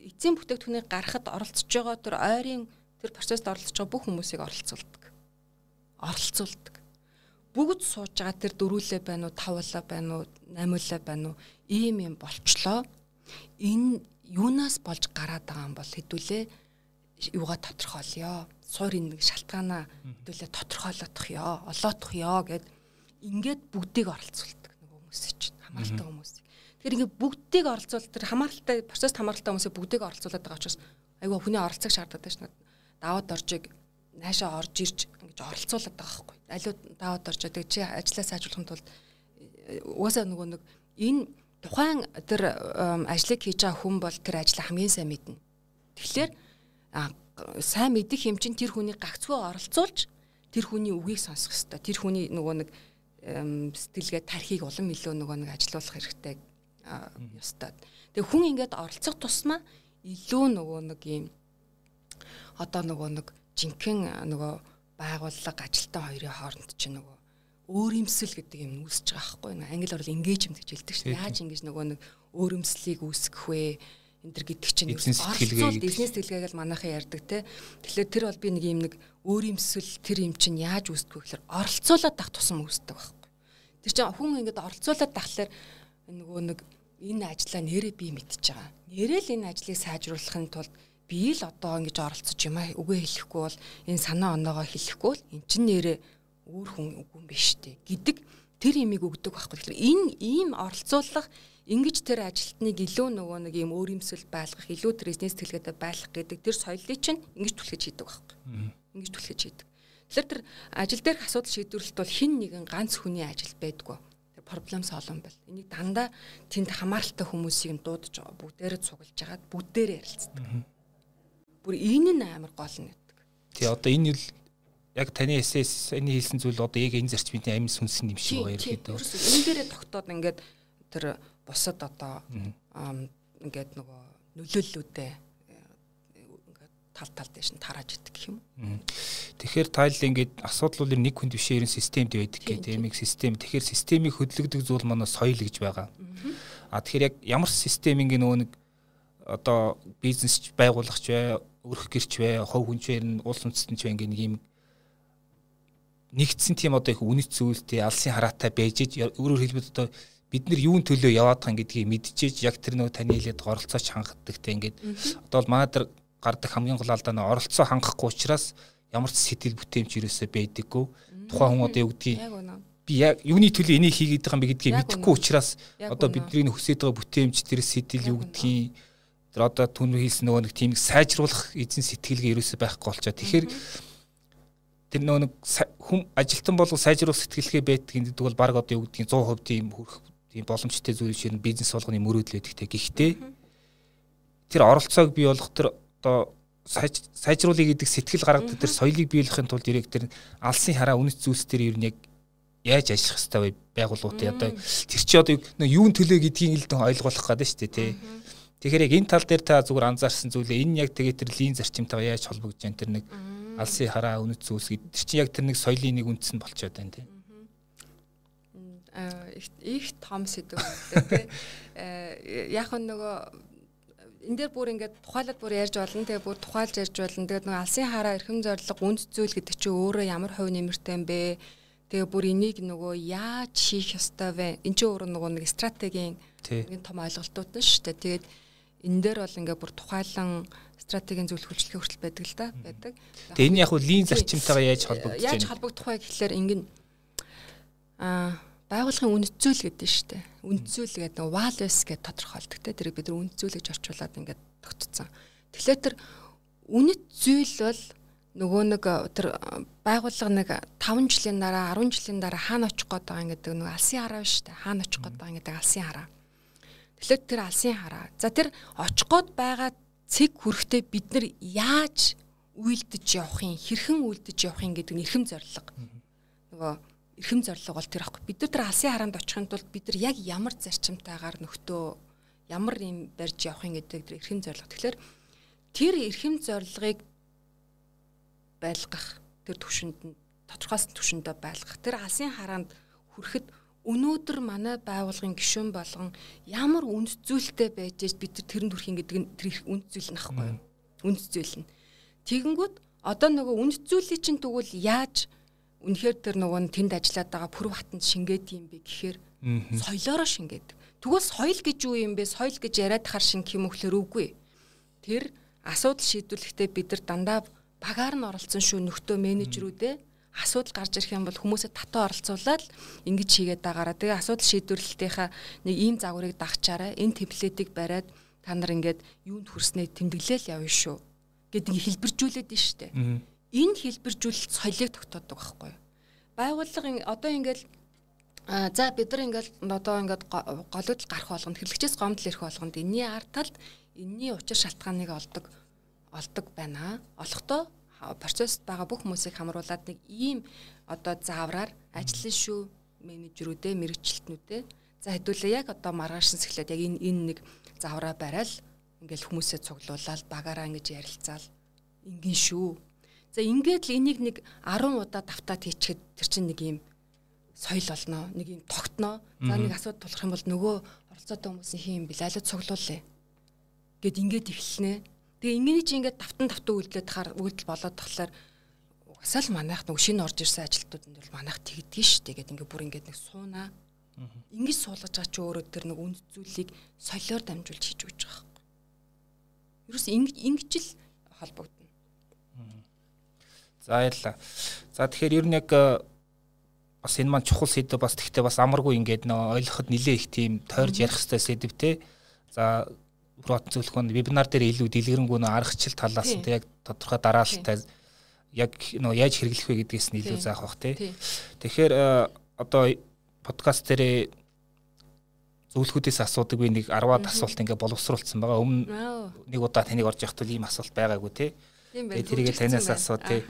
эцсийн бүтээгдэхүүнийг гаргахад оролцож байгаа тэр ойрын тэр процессд оролцож байгаа бүх хүмүүсийг оролцуулдаг. Оролцуулдаг бүгд сууж байгаа тэр дөрүүлээ байна уу, тавлаа байна уу, наймуулаа байна уу ийм юм болчлоо. Энэ юунаас болж гараад байгаа юм бол хэдүүлээ юугаа тодорхойлё. Суурийн нэг шалтгаанаа хэдүүлээ тодорхойлоодох ёо, олоодох ёо гэд ингээд бүгдийг оролцуулдаг нөгөө хүмүүс чинь хамааралтай хүмүүсийг. Тэгэхээр ингээд бүгдийг оролцуул тэр хамааралтай процесс хамааралтай хүмүүсийг бүгдийг оролцуулаад байгаа учраас айгүй хүний оролцох шаардлагатай шнэ. Даваад оржиг наашаа орж ирж ингэж оролцуулаад байгаа байхгүй. Аливаа даваад орж байгаа чи ажлаа сайжруулахын тулд угаасаа нөгөө нэг энэ тухайн тэр ажлыг хийж байгаа хүн бол тэр ажлаа хамгийн сайн мэднэ. Тэгэхээр сайн мэдих юм чинь тэр хүний гагцгүй оролцуулж тэр хүний үгийг сонсох хэрэгтэй. Тэр хүний нөгөө нэг сэтгэлгээ тархийг улам илүү нөгөө нэг ажилуулах хэрэгтэй ёстой. Тэгээ хүн ингээд оролцох тусмаа илүү нөгөө нэг юм одоо нөгөө нэг жинхэнэ нөгөө байгууллага ажилтан хоёрын хооронд чинь нөгөө өөрөмсөл гэдэг юм үүсэж байгаа байхгүй? Англи орол engagement гэж хэлдэг шүү дээ. Яаж ингэж нөгөө нэг өөрөмслийг үүсгэх вэ? энэ төр гэдэг чинь оролцуулт бизнес сэтгэлгээг л манайхан ярьдаг те. Тэгэхээр тэр бол би нэг юм нэг өөрөмсөл тэр юм чинь яаж үүсдэг вэ гэхээр оролцуулаад тах тусам үүсдэг байхгүй. Тэр чинь хүн ингэж оролцуулаад тахлаар нөгөө нэг энэ ажлаа нэрээ би мэдчихэж байгаа. Нэрээ л энэ ажлыг сайжруулахын тулд би л одоо ингэж оролцож юм аа үгээ хэлэхгүй бол энэ санаа оноогоо хэлэхгүй бол эн чин нэрээ өөр хүн үгүй юм биш үү гэдэг тэр имийг өгдөг байхгүй. Тэгэхээр энэ ийм оролцуулах ингэж тэр ажилтныг илүү нөгөө нэг ийм өөрөмсөл байлгах, илүү тэр бизнес тэлгээдэ байлгах гэдэг тэр соёлыг чинь ингэж түлхэж хийдэг байхгүй. Ингэж түлхэж хийдэг. Тэгэхээр тэр ажил дээрх асуудал шийдвэрлэлт бол хин нэгэн ганц хүний ажил байдгүй. Тэр проблем солон бэл. Энийг дандаа тэнд хамааралтай хүмүүсийг дуудаж байгаа. Бүгдээрээ цуглаж хагаад бүгдээрээ ярилцдаг. Бүр энэ нь амар гол нь гэдэг. Тий одоо энэ л яг таны эсэс энэ хэлсэн зүйл одоо яг энэ зарчмын амин сүнсэн юм шиг байгаа ерөөдөө. Энэ дээрээ тогтоод ингээд тэр бусад одоо ингээд нөгөө нөлөөллүүдээ тал тал дэш нь тарааж идэг гэх юм. Тэгэхээр тайл ингээд асуудал бол нэг хүнд бишээ ерэн системд байдаг гэдэг юм систем. Тэгэхээр системийг хөдөлгдөг зүйл манай соёл гэж байгаа. А тэгэхээр яг ямар систем ингээ нөгөө нэг одоо бизнес байгуулах ч бай, өрх гэрч бай, хов хүнчээр нь улс үндэстэн ч бай ингээ нэг юм нэгдсэн тийм одоо их үнэт зүйлтэй алсын хараатай байж өөрөөр хэлбэл одоо бид нар юун төлөө яваад байгаа гэдгийг мэдчихэж яг тэр нөө таны хэлээд оролцооч хангахдаг те ингээд одоо бол манай дээр гардаг хамгийн гол алдаа нь оролцоо хангахгүй учраас ямар ч сэтгэл бүтээмж юусоо байдаггүй. Тухайн хүн одоо юу гэдгийг би яг юуны төлөө энийг хийгээд байгаа юм бэ гэдгийг мэдэхгүй учраас одоо бидний хүсэж байгаа бүтээмж тэр сэтгэл юу гэдгийг тэр одоо түнүү хийсэн нөгөө нэг тийм сайжруулах эзэн сэтгэлгээ юусоо байхгүй болчоо. Тэгэхээр тэр нөгөө нэг хүм ажилтан болго сайжруулах сэтгэлгээ байдаг гэдэг бол баг одоо юу гэдгийг 100% тийм хүрэх тийм боломжтой зүйл шиг бизнес болгоны мөрөөдөл өгдөгтэй. Гэхдээ тэр оролцоог бий болгох тэр одоо сайжруулъя гэдэг сэтгэл гаргадаг тэр соёлыг биелэхийн тулд ерэг тэр алсын хараа үнэт зүйлс төр ер нь яг яаж ажиллах хэвээр вэ байгууллагуудын одоо тэр чи одоо юун төлөө гэдгийг л ойлгох гэдэг шүү дээ тий. Тэгэхээр яг энэ тал дээр та зүгээр анзаарсан зүйлээ энэ яг тэгээ тэр лин зарчимтайгаа яаж холбогдож байна тэр нэг алсын хараа үнэт зүйлс гэдэг тэр чи яг тэр нэг соёлын нэг үндэс нь болчиход байна тий. Аа их том сэдв үү. Э, яг нөгөө энэ дээр бүр ингээд тухайлаад бүр ярьж болно. Тэгээ бүр тухайлж ярьж болно. Тэгээд нэг алсын хараа эрхэм зорилго үнд зүйл гэдэг чинь өөрөө ямар хувь нэмэртэй юм бэ? Тэгээ бүр энийг нөгөө яаж хийх ёстой вэ? Энд чинь өөрөө нөгөө нэг стратегийн нэг том ойлголтууд нь шүү дээ. Тэгээд энэ дээр бол ингээд бүр тухайлан стратегийн зөвлөх хүчлэгээ хүртэл байдаг л да байдаг. Тэгээ энэ яг нь лин зарчимтайгаа яаж холбогдож байна? Яаж холбогдох вэ гэхэлэр ингэн аа байгууллагын үндцүүл гэдэг нь шүү дээ. Үндцүүл гэдэг нэг values гэж тодорхойлдог те. Тэрийг бид нар үндцүүл гэж орчуулад ингээд тогтцсон. Тэгэхээр тэр үнэт зүйл бол нөгөө нэг тэр байгууллага нэг 5 жилийн дараа 10 жилийн дараа хаана очих гээд байгаа гэдэг нэг алсын хараа шүү дээ. Хаана очих гээд байгаа гэдэг алсын хараа. Тэгэхээр тэр алсын хараа. За тэр очих гээд байгаа цэг хүрэхдээ бид нар яаж үйлдэж явах юм, хэрхэн үйлдэж явах юм гэдэг нь эрхэм зорилго. Нөгөө эрхэм зорилго бол тэр аахгүй. Бид нар тэр алсын хараанд очихын тулд бид нар яг ямар зарчимтайгаар нөхдөө ямар юм барьж явах юм гэдэг тэр эрхэм зорилго. Тэгэхээр тэр эрхэм зорилгыг байлгах тэр төвшөнд нь тодорхойлсон төвшөндөө байлгах. Тэр алсын хараанд хүрэхэд өнөөдөр манай байгуулгын гишүүн болгон ямар үнд зүйлтэй байж бид нар тэрэнд юм гэдэг нь тэр үнд зүйл нь аахгүй юу? Үнд зүйл нь. Тэгэнгүүт одоо нөгөө үнд зүйлийг чинь тэгвэл яаж үнэхээр тэр нөгөө нь тэнд ажиллаад байгаа пүрв хатанд шингээд юм бэ гэхээр соёлоороо шингээд. Тэгвэл соёл гэж юу юм бэ? Соёл гэж яриад хар шингэх юм өгөхлөр үгүй. Тэр асуудал шийдвэрлэхдээ бид нар дандаа багаар нь оролцсон шүү нөхдөө менежерүүдээ асуудал гарч ирэх юм бол хүмүүсээ татаа оролцуулаад ингэж хийгээд байгаараа. Тэгээ асуудал шийдвэрлэлтийнхаа нэг ийм загварыг дагчаарай. Энэ темплетийг бариад та нар ингээд юунд хүрснээ тэмдэглээл явна шүү гэдэг хэлбэржүүлээд нь штэ энэ хэлбэржүүлэлт соёлыг тогтоодог байхгүй юу? Байгууллагын одоо ингээл за бид нар ингээл одоо ингээд голууд гарах болгонд хэрэглэгчээс гомдол ирэх болгонд энэний ард талд энэний учир шалтгааныг олдог олдог байна. Олохдоо процессд байгаа бүх хүмүүсийг хамруулад нэг ийм одоо заавраар ажиллана шүү менежерүүдээ мэрэгчлэтнүүдээ за хэдүүлээ яг одоо маргаашсан сэхлээд яг энэ энэ нэг заавраа барайл ингээл хүмүүсээ цуглуулаад багаараа ингэж ярилцаал ингийн шүү За ингээд л энийг нэг 10 удаа давтаад хийчихэд тэр чинь нэг юм соёл болно. Нэг юм тогтноо. За нэг асуудал тулах юм бол нөгөө оролцоотой хүмүүсийн хин юм билээ. Цуглуулъя. Гэт ингээд эхэлнэ. Тэгээ ингээд чи ингээд давтан давтан үйлдэлээд хаар үйлдэл болоод тахлаар угсаал манайх нэг шинэ орж ирсэн ажилтнууд бол манайх тэгдэж штэ гэд ингээд бүр ингээд нэг суунаа. Ингээд суулгаж байгаа чи өөрөө тэр нэг үнд зүйлийг солиор дамжуулж хийж өгч байгаа юм. Ерөөс ингэж ингэж л холбогд За баярлалаа. За тэгэхээр ер нь яг э, бас энэ маань чухал сэдв бас тэгтээ бас амаргүй ингээд нөө ойлгоход нилээ их тийм тойрж ярих хэрэгтэй сэдв те. За прот зөвлөхөн вебинар дээр илүү дэлгэрэнгүй нөө аргачлал талаас нь яг тодорхой дараалалтай яг нөө яаж хэрэглэх вэ гэдгээс нь илүү заах бах те. Тэгэхээр э, одоо подкаст дээрээ зөвлөхүүдээс асуудаг би нэг 10-аад асуулт ингээ боловсруулсан байгаа. Өмнө нэг удаа таныг орж явахдаа ийм асуулт байгаагүй тий. Тэгээ тэрийгээ танаас асуу тий.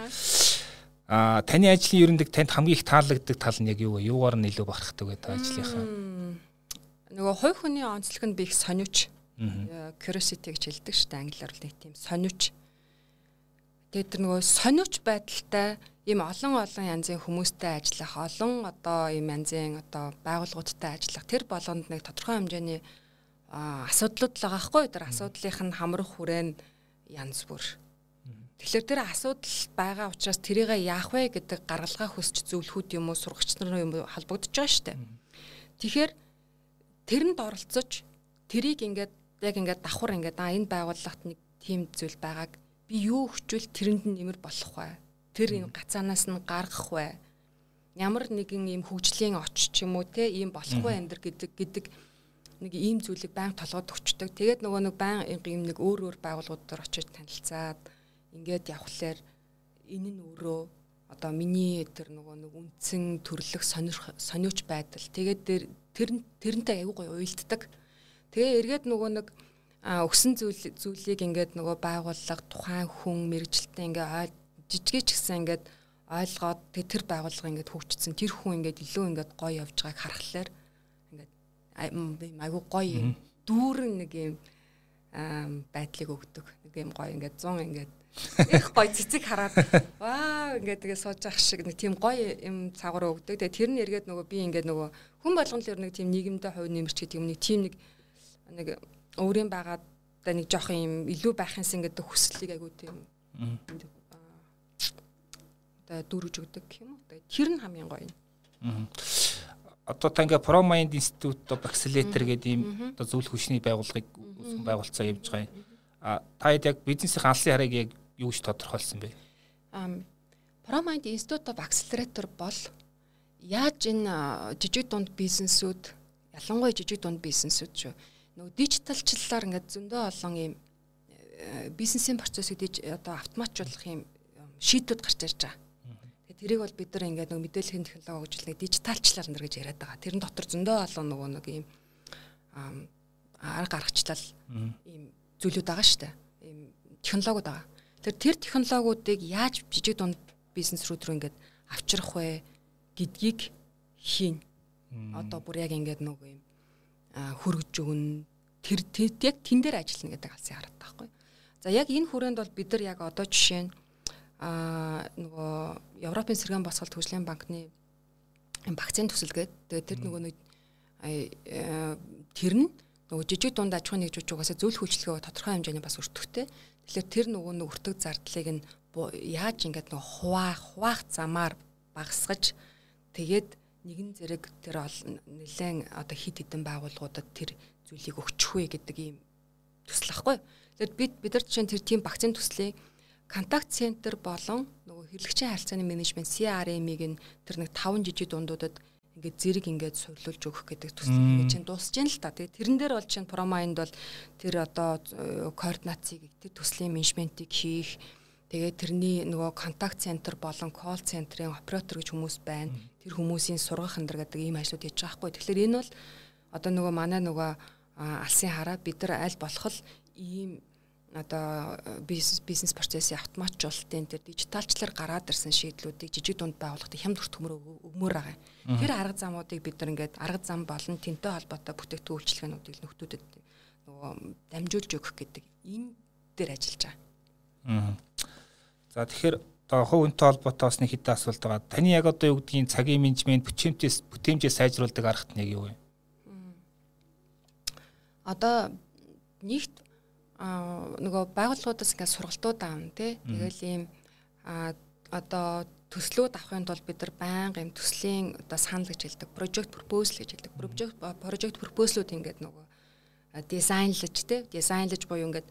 Аа таны ажлын ерөндөг танд хамгийн их таалагддаг тал нь яг юу вэ? Юугаар нь илүү бахархдаг вэ та ажлынхаа? Нөгөө хувь хүний онцлог нь би их сониуч. Curiosity гэж хэлдэг шүү дээ англиар л нэг тийм сониуч. Тэгээд тэр нөгөө сониуч байдалтай ийм олон олон янзын хүмүүстэй ажиллах, олон одоо ийм янзын одоо байгууллагуудтай ажиллах тэр болгонд нэг тодорхой хэмжээний асуудлууд л байгаа хгүй тэр асуудлынх нь хамрах хүрээ янз бүр. Тэгэхээр тэр асуудал байгаа учраас тэрийг яах вэ гэдэг гаргалгаа хүсч зөвлөхүүд юм уу сургагч нар юм холбогдож байгаа шүү дээ. Тэгэхээр тэрэнд оролцож тэрийг ингээд яг ингээд давхар ингээд а энэ байгууллагт нэг тийм зүйл байгааг би юу хөвчвөл тэрэнд нь нэмэр болох вэ? Тэр энэ гацаанаас нь гаргах вэ? Ямар нэгэн ийм хөгжлийн оч ч юм уу те ийм болох вэ энэ гэдэг гэдэг нэг ийм зүйлийг байнга толгойд өчтдөг. Тэгээд нөгөө нэг байнга ийм нэг өөр өөр байгууллагууд дээр очиж танилцаад ингээд явхлаар энэ нь өөрөө одоо миний тэр нөгөө нэг үндсэн төрлөх сониуч байдал. Тэгээд тэр тэрнтэй аягүй гоё уйлддаг. Тэгээ эргээд нөгөө нэг өгсөн зүйл зүйлийг ингээд нөгөө байгууллага тухайн хүн мэрэгжилтээ ингээд жижигэж гисэн ингээд ойлгоод тэр байгууллага ингээд хөгжсөн. Тэр хүн ингээд илүү ингээд гоё явж байгааг харахаар ингээд айгу гоё дүүрэн нэг юм байдлыг өгдөг. Нэг юм гоё ингээд 100 ингээд их гоё цэцэг хараад ваа ингээд тэгээ сууж ах шиг нэг тийм гоё юм цагаар өгдөг. Тэгээ тэр нь эргээд нөгөө би ингээд нөгөө хүн болгон л нэг тийм нийгэмдээ хувь нэмэрч гэдэг юм нэг тийм нэг нэг өөрийн байгаад нэг жоох юм илүү байх юмсан гэдэг хүслийг айгуу тийм одоо дөрвж өгдөг юм уу. Тэр нь хамгийн гоё. Одоо та ингээ ProMind Institute of Accelerator гэдэг ийм одоо зөвлөх хүчний байгууллагыг үүсгэн байгуулцаа явж байгаа юм. А та яг бизнесийн алсын харыг яг юу гэж тодорхойлсон бэ? ProMind Institute of Accelerator бол яаж энэ жижиг дунд бизнесүүд ялангуяа жижиг дунд бизнесүүд шүү нөгөө дижиталчлалаар ингээд зөндөө олон ийм э, бизнесийн процессыг диж одоо автоматжуулах юм шийдвүүд гарч ирж байгаа. Тэгээ тэрийг бол бид нар ингээд нөгөө мэдээллийн технологи хөгжүүлэх дижиталчлал нар гэж яриад байгаа. Тэрэн дотор зөндөө олон нөгөө нэг ийм арга гаргачлал ийм зүйлүүд байгаа шүү дээ. Ийм технологиуд байгаа. Тэр тэр технологиудыг яаж жижиг дунд бизнес рүү рүү ингээд авчрах вэ гэдгийг хийн. Одоо бүр яг ингээд нөгөө юм хөргөж өгнө. Тэр яг тэн дээр ажиллана гэдэг алсын хараад таахгүй. За яг энэ хүрээнд бол бид нар яг одоо жишээ нь аа нөгөө Европын сэргээн босголт хөгжлийн банкны вакцины төсөлгээд тэгээд тэр нөгөө нэг тэр нь нөгөө жижиг дунд аж ахуйн нэгжүүч угаасаа зөвлөх үйлчлэгээ тодорхой хэмжээний бас өртөгтэй. Тэгэхээр тэр нөгөө нэг өртөг зардлыг нь яаж ингээд нөгөө хуваах хуваах замаар багасгаж тэгээд нэгэн зэрэг тэр нэлээд одоо хит хитэн байгууллагуудад тэр зүйлийг өгчих вэ гэдэг ийм төсөл ахгүй. Тэгэхээр бид бид нар жишээ нь тэр тийм вакцины төслийг контакт центр болон нөгөө хэрэглэгчийн харилцааны менежмент CRM-ийг нь тэр нэг 5 жижиг дундуудад ингээд зэрэг ингээд сурлуулж өгөх гэдэг төсөл ингээд чинь дуусж гин л та. Тэгээ тэрэн дээр бол чинь промайнд бол тэр одоо э, координацийг тэр төслийн менежментийг хийх Тэгээд тэрний нөгөө контакт центр болон колл центрын оператор гэж хүмүүс байна. Тэр хүмүүсийн сургах энэ гэдэг ийм ажлууд хийж байгаа хгүй. Тэгэхээр энэ бол одоо нөгөө манай нөгөө алсын хараа бид нар аль болох ийм одоо бизнес бизнес процессын автоматжуулалтын тэр дижиталчлаар гараад ирсэн шийдлүүдийг жижиг дунд байгууллагад хямд хүрт төмөр өгмөр байгаа. Тэр арга замуудыг бид нар ингээд арга зам болон тэнтэй холбоотой бүтээгдэхүүн үйлчилгээнүүдийг нөхдүүдэд нөгөө дамжуулж өгөх гэдэг энэ дээр ажиллаж байгаа. Аа. За тэгэхээр одоо хувь хүнтэй холбоотой бас нэг хэдэн асуулт байгаа. Таны яг одоо юу гэдгийг цагийн менежмент бүтээмжээс бүтээмжээ сайжруулдаг арга нь яг юу вэ? Одоо нэгт нөгөө байгууллагуудаас ингээд сургалтууд аавна тий. Тэгэл ийм одоо төслүүд авахын тулд бид нар байнга юм төслийн одоо санал гэж хэлдэг project proposal гэж хэлдэг. Project project proposal-ууд ингээд нөгөө дизайнлаж тий. Дизайнлаж буюу ингээд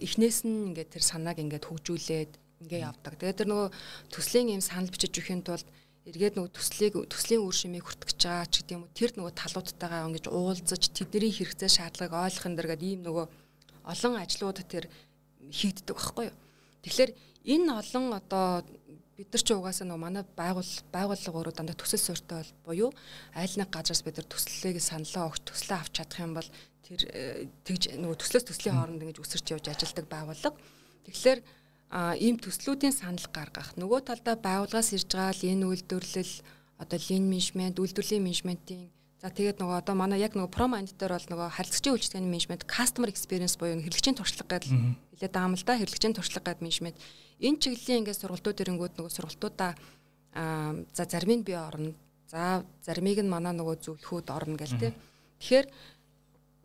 эхнээс нь ингээд тэр санааг ингээд хөгжүүлээд ингээ явдаг. Тэгээд тэр нөгөө төслийн юм санал бичиж өхийн тулд эргээд нөгөө төслийг төслийн үр шимийг хүртгэж байгаа ч гэдэг юм уу тэр нөгөө талуудтайгаа ингэж уулзаж тэдний хэрэгцээ шаардлагыг ойлгохын дэргээд ийм нөгөө олон ажлууд тэр хийгддэг байхгүй юу. Тэгэхээр энэ олон одоо бид нар ч угаасаа нөгөө манай байгуул байгууллага өөрөө дандаа төсөл суурьтай бол буюу аль нэг газраас бид нар төслийг саналаа огт төслөө авч чадах юм бол тэр э, тэгж нөгөө төслөөс төслийн хооронд ингэж үсэрч явж ажилдаг байгууллага. Тэгэхээр а ийм төслүүдийн санал гаргах нөгөө талдаа байгууллагаас ирж байгаа л энэ үйлдвэрлэл одоо лин менежмент үйлдвэрлэлийн менежментийн За тэгээд нөгөө одоо манай яг нөгөө промайнд дээр бол нөгөө харилцагчийн үйлчлэгээний менежмент, customer experience буюу хэрэглэгчийн туршлага гэдэг хэлээд байгаа юм л да. Хэрэглэгчийн туршлага гэдэг менежмент. Энэ чиглэлийн ингээд сургалтууд ирэнгүүт нөгөө сургалтуудаа аа за зарим нь би орно. За заримыг нь манай нөгөө зөвлөхүүд орно гэл тээ. Тэгэхээр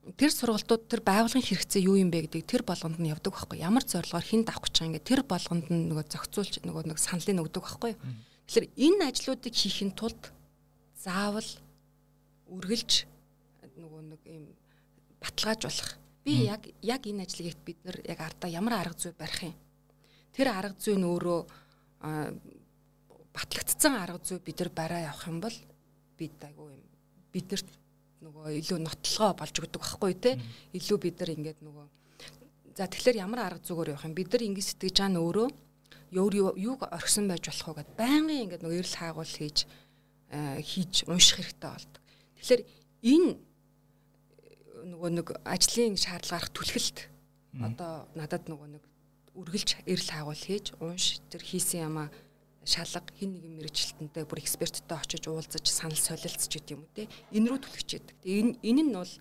тэр сургалтууд тэр байгуулгын хэрэгцээ юу юм бэ гэдэг тэр болгонд нь явдаг байхгүй. Ямар зорилгоор хэн давах гэж байгаа ингээд тэр болгонд нь нөгөө зохицуулж нөгөө нэг саналыг өгдөг байхгүй тэгэхээр энэ ажлуудыг хийхин тулд заавал үргэлж нөгөө нэг юм баталгааж болох. Би яг яг энэ ажлыг бид нар яг ардаа ямар арга зүй барих юм. Тэр арга зүй нь өөрөө батлагдсан арга зүй бид нар бараа явах юм бол бид айгүй юм биднэрт нөгөө илүү нотлогоо болж өгдөг байхгүй тий. Илүү бид нар ингээд нөгөө за тэгэхээр ямар арга зүгээр явах юм бид нар ингэ сэтгэж байгаа нь өөрөө өөр юуг орхисон байж болох вэ гэд байнгын ингээд нөгөө эрэл хаагуул хийж хийж унших хэрэгтэй болдог. Тэгэхээр энэ нөгөө нэг ажлын шаардлага гарах түлхэлт одоо надад нөгөө нэг үргэлж эрэл хаагуул хийж унш тэр хийсэн ямаа шалга хин нэгэн мэрэгчлэнтэй бүр эксперттэй очиж уулзаж санал солилцож гэдэг юм үү те энэ рүү түлхэж яадаг. Тэгээ энэ энэ нь бол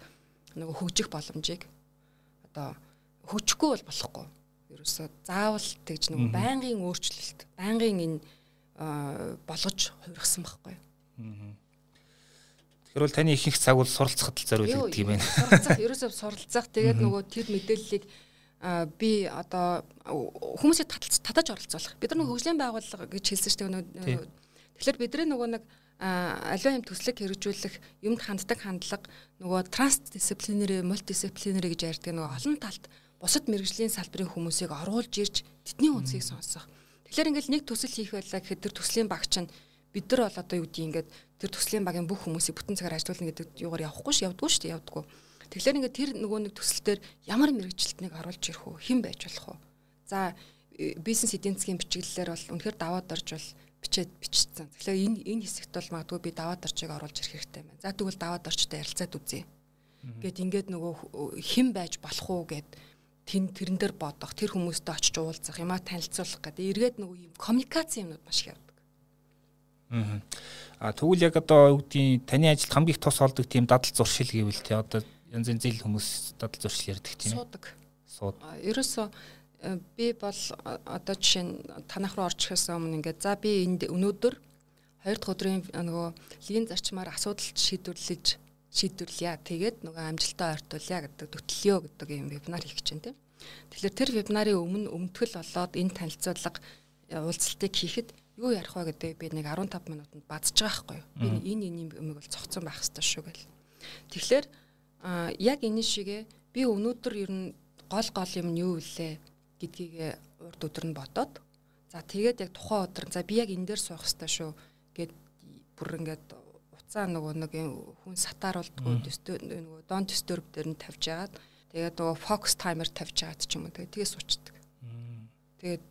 нөгөө хөгжих боломжийг одоо хөгжихгүй бол болохгүй. Ерөөсөө заавал тэгж нөгөө байнгын өөрчлөлт, байнгын энэ болгож хувирсан байхгүй. Тэгэхээр бол таны ихэнх цаг бол суралцахад л зориулдаг юм байна. Суралцах, ерөөсөө суралцах. Тэгээд нөгөө тэр мэдээллийг би одоо хүмүүсийг татаж оролцуулах. Бид нар хөгжлийн байгууллага гэж хэлсэн шүү дээ. Тэгэхээр бидний нөгөө нэг аливаа юм төслөг хэрэгжүүлэх юмд ханддаг хандлага нөгөө трансдисциплинери, мультидисциплинери гэж ярьдаг нөгөө олон талт бусад мэрэгжлийн салбарын хүмүүсийг оруулж ирж тэдний үнсийг сонсох. Тэгэхээр ингээл нэг төсөл хийх байлаа гэхэд тэр төслийн багч нь бид нар бол одоо юу гэдгийг ингээд тэр төслийн багийн бүх хүмүүсийг бүтэн цагаар ажилуулна гэдэг юугаар явахгүй ш явдгүй шүү дээ явдгүй. Тэгэхээр ингээд тэр нөгөө нэг төсөл дээр ямар мэрэгжилтнийг оруулж ирэх үү? Хэн байж болох вэ? За э, бизнес эдийн засгийн бичиглэлээр бол үнэхээр даваад орж бол бичээд бичсэн. Тэгэхээр энэ энэ хэсэгт бол магадгүй би даваад орчийг оруулж ирэх хэрэгтэй байна. За тэгвэл даваад орчтой ярилцаад үзье. Гэт ингээд нөгөө хэн байж болох уу гэд тэн тэрэн дээр бодох, тэр хүмүүстэй очиж уулзах, юмаа танилцуулах гэдэг. Эргээд нөгөө юм коммуникац юмнууд маш их явдаг. Аа тэгвэл яг одоо юу гэдгийг таны ажилд хамгийн их тус олдог тийм дадал зуршил гэвэл тий одоо янз янзын зээл хүмүүс дадал зуршил ярьдаг тийм. Суудаг. Сууд. Ерөөсөө э, би бол одоо жишээ нь танах руу орж ирэхээс өмнө ингээд за би энд өнөөдөр хоёр дахь өдрийн нөгөө лигийн зарчмаар асуудал шийдвэрлэж шийдвэрлэе. Тэгээд нөгөө амжилтаа ойртуулъя гэдэг төтлөё гэдэг юм вебинар хийх чинь тийм. Тэгэхээр тэр вебинарын өмнө өмтгөл болоод энэ танилцуулга э, уулзалтыг хийхэд юу ярих вэ гэдэг би нэг 15 минутанд бадж байгаа байхгүй юу. Би энэ энэ юмыг бол цогцсон байх хэрэгтэй шүү гэл. Тэгэхээр яг энэ шигээ би өнөөдөр ер нь гол гол юм нь юу вүлээ гэдгийг урд өдөр нь бодоод за тэгээд яг тухайн өдөр за би яг энэ дээр суух хэрэгтэй шүү гэд бүр ингээд уцаа нөгөө нэг хүн сатаар болдгоо нөгөө дон дистерб дээр нь тавьж яагаад тэгээд нөгөө фокус таймер тавьж яагаад ч юм уу тэгээд суучдаг. Тэгээд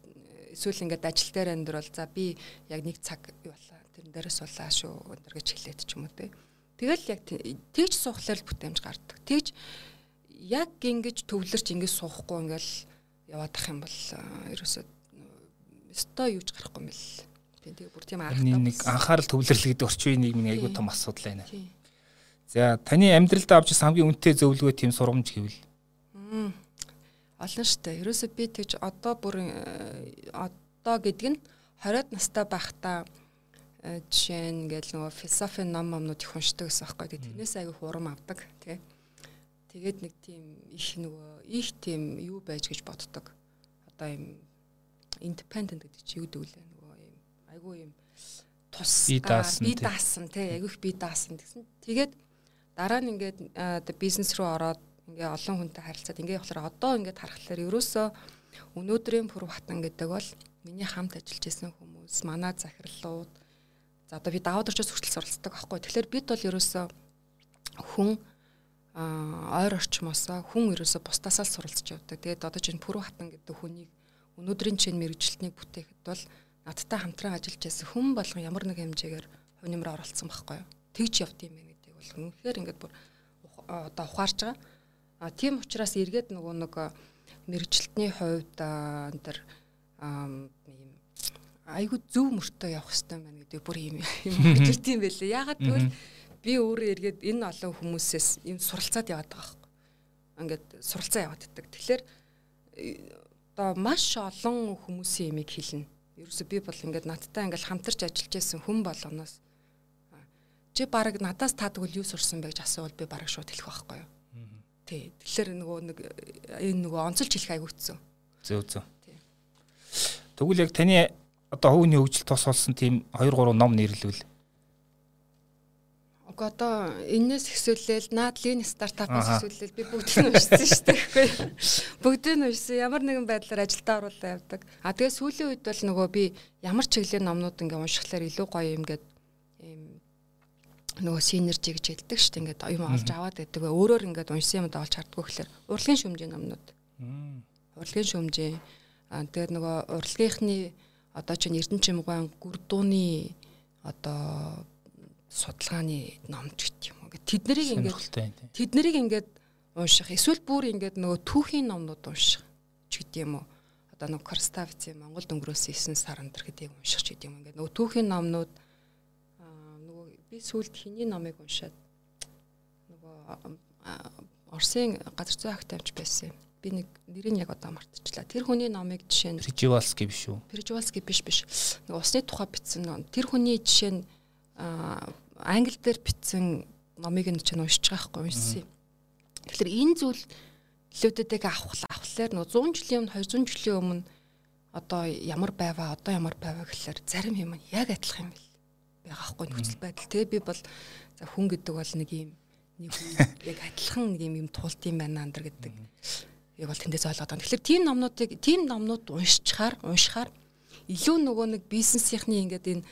эсвэл ингээд ажил дээр амьдрал за би яг нэг цаг юу болоо тэрэн дээрээс суулаа шүү өндөр гэж хэлээд ч юм уу те. Тэгэл яг тэгж суухлаар л бүтээмж гардаг. Тэгж яг ингэж төвлөрч ингэж суухгүй ингээл яваад ах юм бол ерөөсөө өстой юуж гарахгүй. Тийм тэгээ бүр тийм аргатай. Нэг анхаарал төвлөрлөл гэдэг орчин нийгмийн айгүй том асуудал байна. За таны амьдралд авч хамгийн үнэтэй зөвлөгөө тийм сургамж гэвэл олон штэ. Ерөөсөө би тэгж одоо бүр э, одоо гэдэг нь 20-ад настай байхдаа жишээ нь ингээл нөгөө философи ном номнууд их уншдаг гэсэн аахгүй. Тэрнээс аягүй хурам авдаг тий. Тэгээд нэг тийм их нөгөө их тийм юу байж гэж боддог. Одоо юм independent гэдэг чи юу вэ? Нөгөө юм айгүй юм тус би даасан тий. Айгүйх би даасан гэсэн. Тэгээд дараа нь ингээд оо э, бизнес руу ороод ингээ олон хүнтэй харилцаад ингээ явахлаар одоо ингээд харахаар ерөөсөө өнөөдрийн пүр хатан гэдэг бол миний хамт ажиллаж исэн хүмүүс манай захирлууд за одоо би даваад орчоос хүртэл суралцдаг аахгүй. Тэгэхээр бид бол ерөөсөө хүн ойр орчмоосоо хүн ерөөсөө бусдасаа суралцж явдаг. Тэгээд одоо чинь пүр хатан гэдэг хүнийг өнөөдрийн чинь мэрэгжилтнийг бүтээхэд бол надтай хамтран ажиллаж байсан хүн болгон ямар нэг хэмжээгээр хувнимраа оролцсон байхгүй юу. Тэгж явд юм бэ гэдэг бол үнэхээр ингээд бүр одоо ухаарж байгаа. А тийм учраас эргээд нөгөө нэг мэрэгчлэтний хувьд энэ төр ийм айгуу зөв мөртөө явах хэрэгтэй байна гэдэг бүр юм юм ирд юм байлээ. Ягаад гэвэл би өөрөө эргээд энэ олон хүмүүсээс юм суралцаад яваад байгаа байхгүй. Ингээд суралцаа яваад иддэг. Тэгэхээр одоо маш олон хүмүүсийн имийг хэлнэ. Ерөөсө би бол ингээд надтай ингээд хамтарч ажиллаж байсан хүн болгоноос чи баг надаас таадаг бол юу сурсан бэ гэж асуувал би баг шууд хэлэх байхгүй юу. Тий. Тэгэхээр нөгөө нэг энэ нөгөө онцолж хэлэх айгуутсан. Зөв зөв. Тэгвэл яг таны одоо хувийн хөгжил тус болсон тийм 2 3 ном нэрлэвэл Уг одоо энэс хэсүүлэл наадлын стартапаас хэсүүлэл би бүгдийг нь уншсан шүү дээ. Бүгдийг нь уншсан. Ямар нэгэн байдлаар ажилдаа оруулаад явдаг. А тэгээ сүүлийн үед бол нөгөө би ямар чиглэлийн номнууд ингээ уншихлаар илүү гоё юм гээд ийм нөгөө синержи гэж хэлдэг шүү дээ. Ингээд юм олж аваад байдаг. Өөрөөр ингээд уншсан юмд олж хардггүй гэхэлэр урлагийн шүмжийн номнууд. Урлагийн шүмжийн а тэгээд нөгөө урлагийнхны одоо чинь Эрдэнэчимгаан гүрдууны одоо судалгааны номч гэдэг юм. Ингээд тэд нарыг ингээд тэд нарыг ингээд унших эсвэл бүр ингээд нөгөө түүхийн номнууд унших ч гэдэг юм уу. Одоо нөгөө Корставицын Монгол дөнгөрөөс 9 сар өндөр гэдгийг унших ч гэдэг юм. Ингээд нөгөө түүхийн номнууд нөгөө би сүүлд хиний номыг уншаад нөгөө Оросын газар зүйн агт амж байсан юм. Би нэг нэрийг яг одоо мартчихлаа. Тэр хүний номыг жишээ нь Приживалский биш үү? Приживалский биш биш. Нэг усны тухай бичсэн ном. Тэр хүний жишээ нь англи дээр бичсэн номыг нь чинь уншиж байгаа хгүй уншсан юм. Тэгэхээр энэ зүйл лүүдэдэг авах авахлаар нөө 100 жилийн өмнө 200 жилийн өмнө одоо ямар байваа одоо ямар байваа гэхэлэр зарим юм яг адилхан юм бэл байгаа хгүй нөхцөл байдал. Тэгээ би бол хүн гэдэг бол нэг юм нэг яг адилхан нэг юм юм тулт юм байна андэр гэдэг. Яг бол тэндээс ойлгоод байна. Тэгэхээр тийм номнуудыг тийм номнууд уншичаар уншихаар илүү нөгөө нэг бизнесийнхний ингээд энэ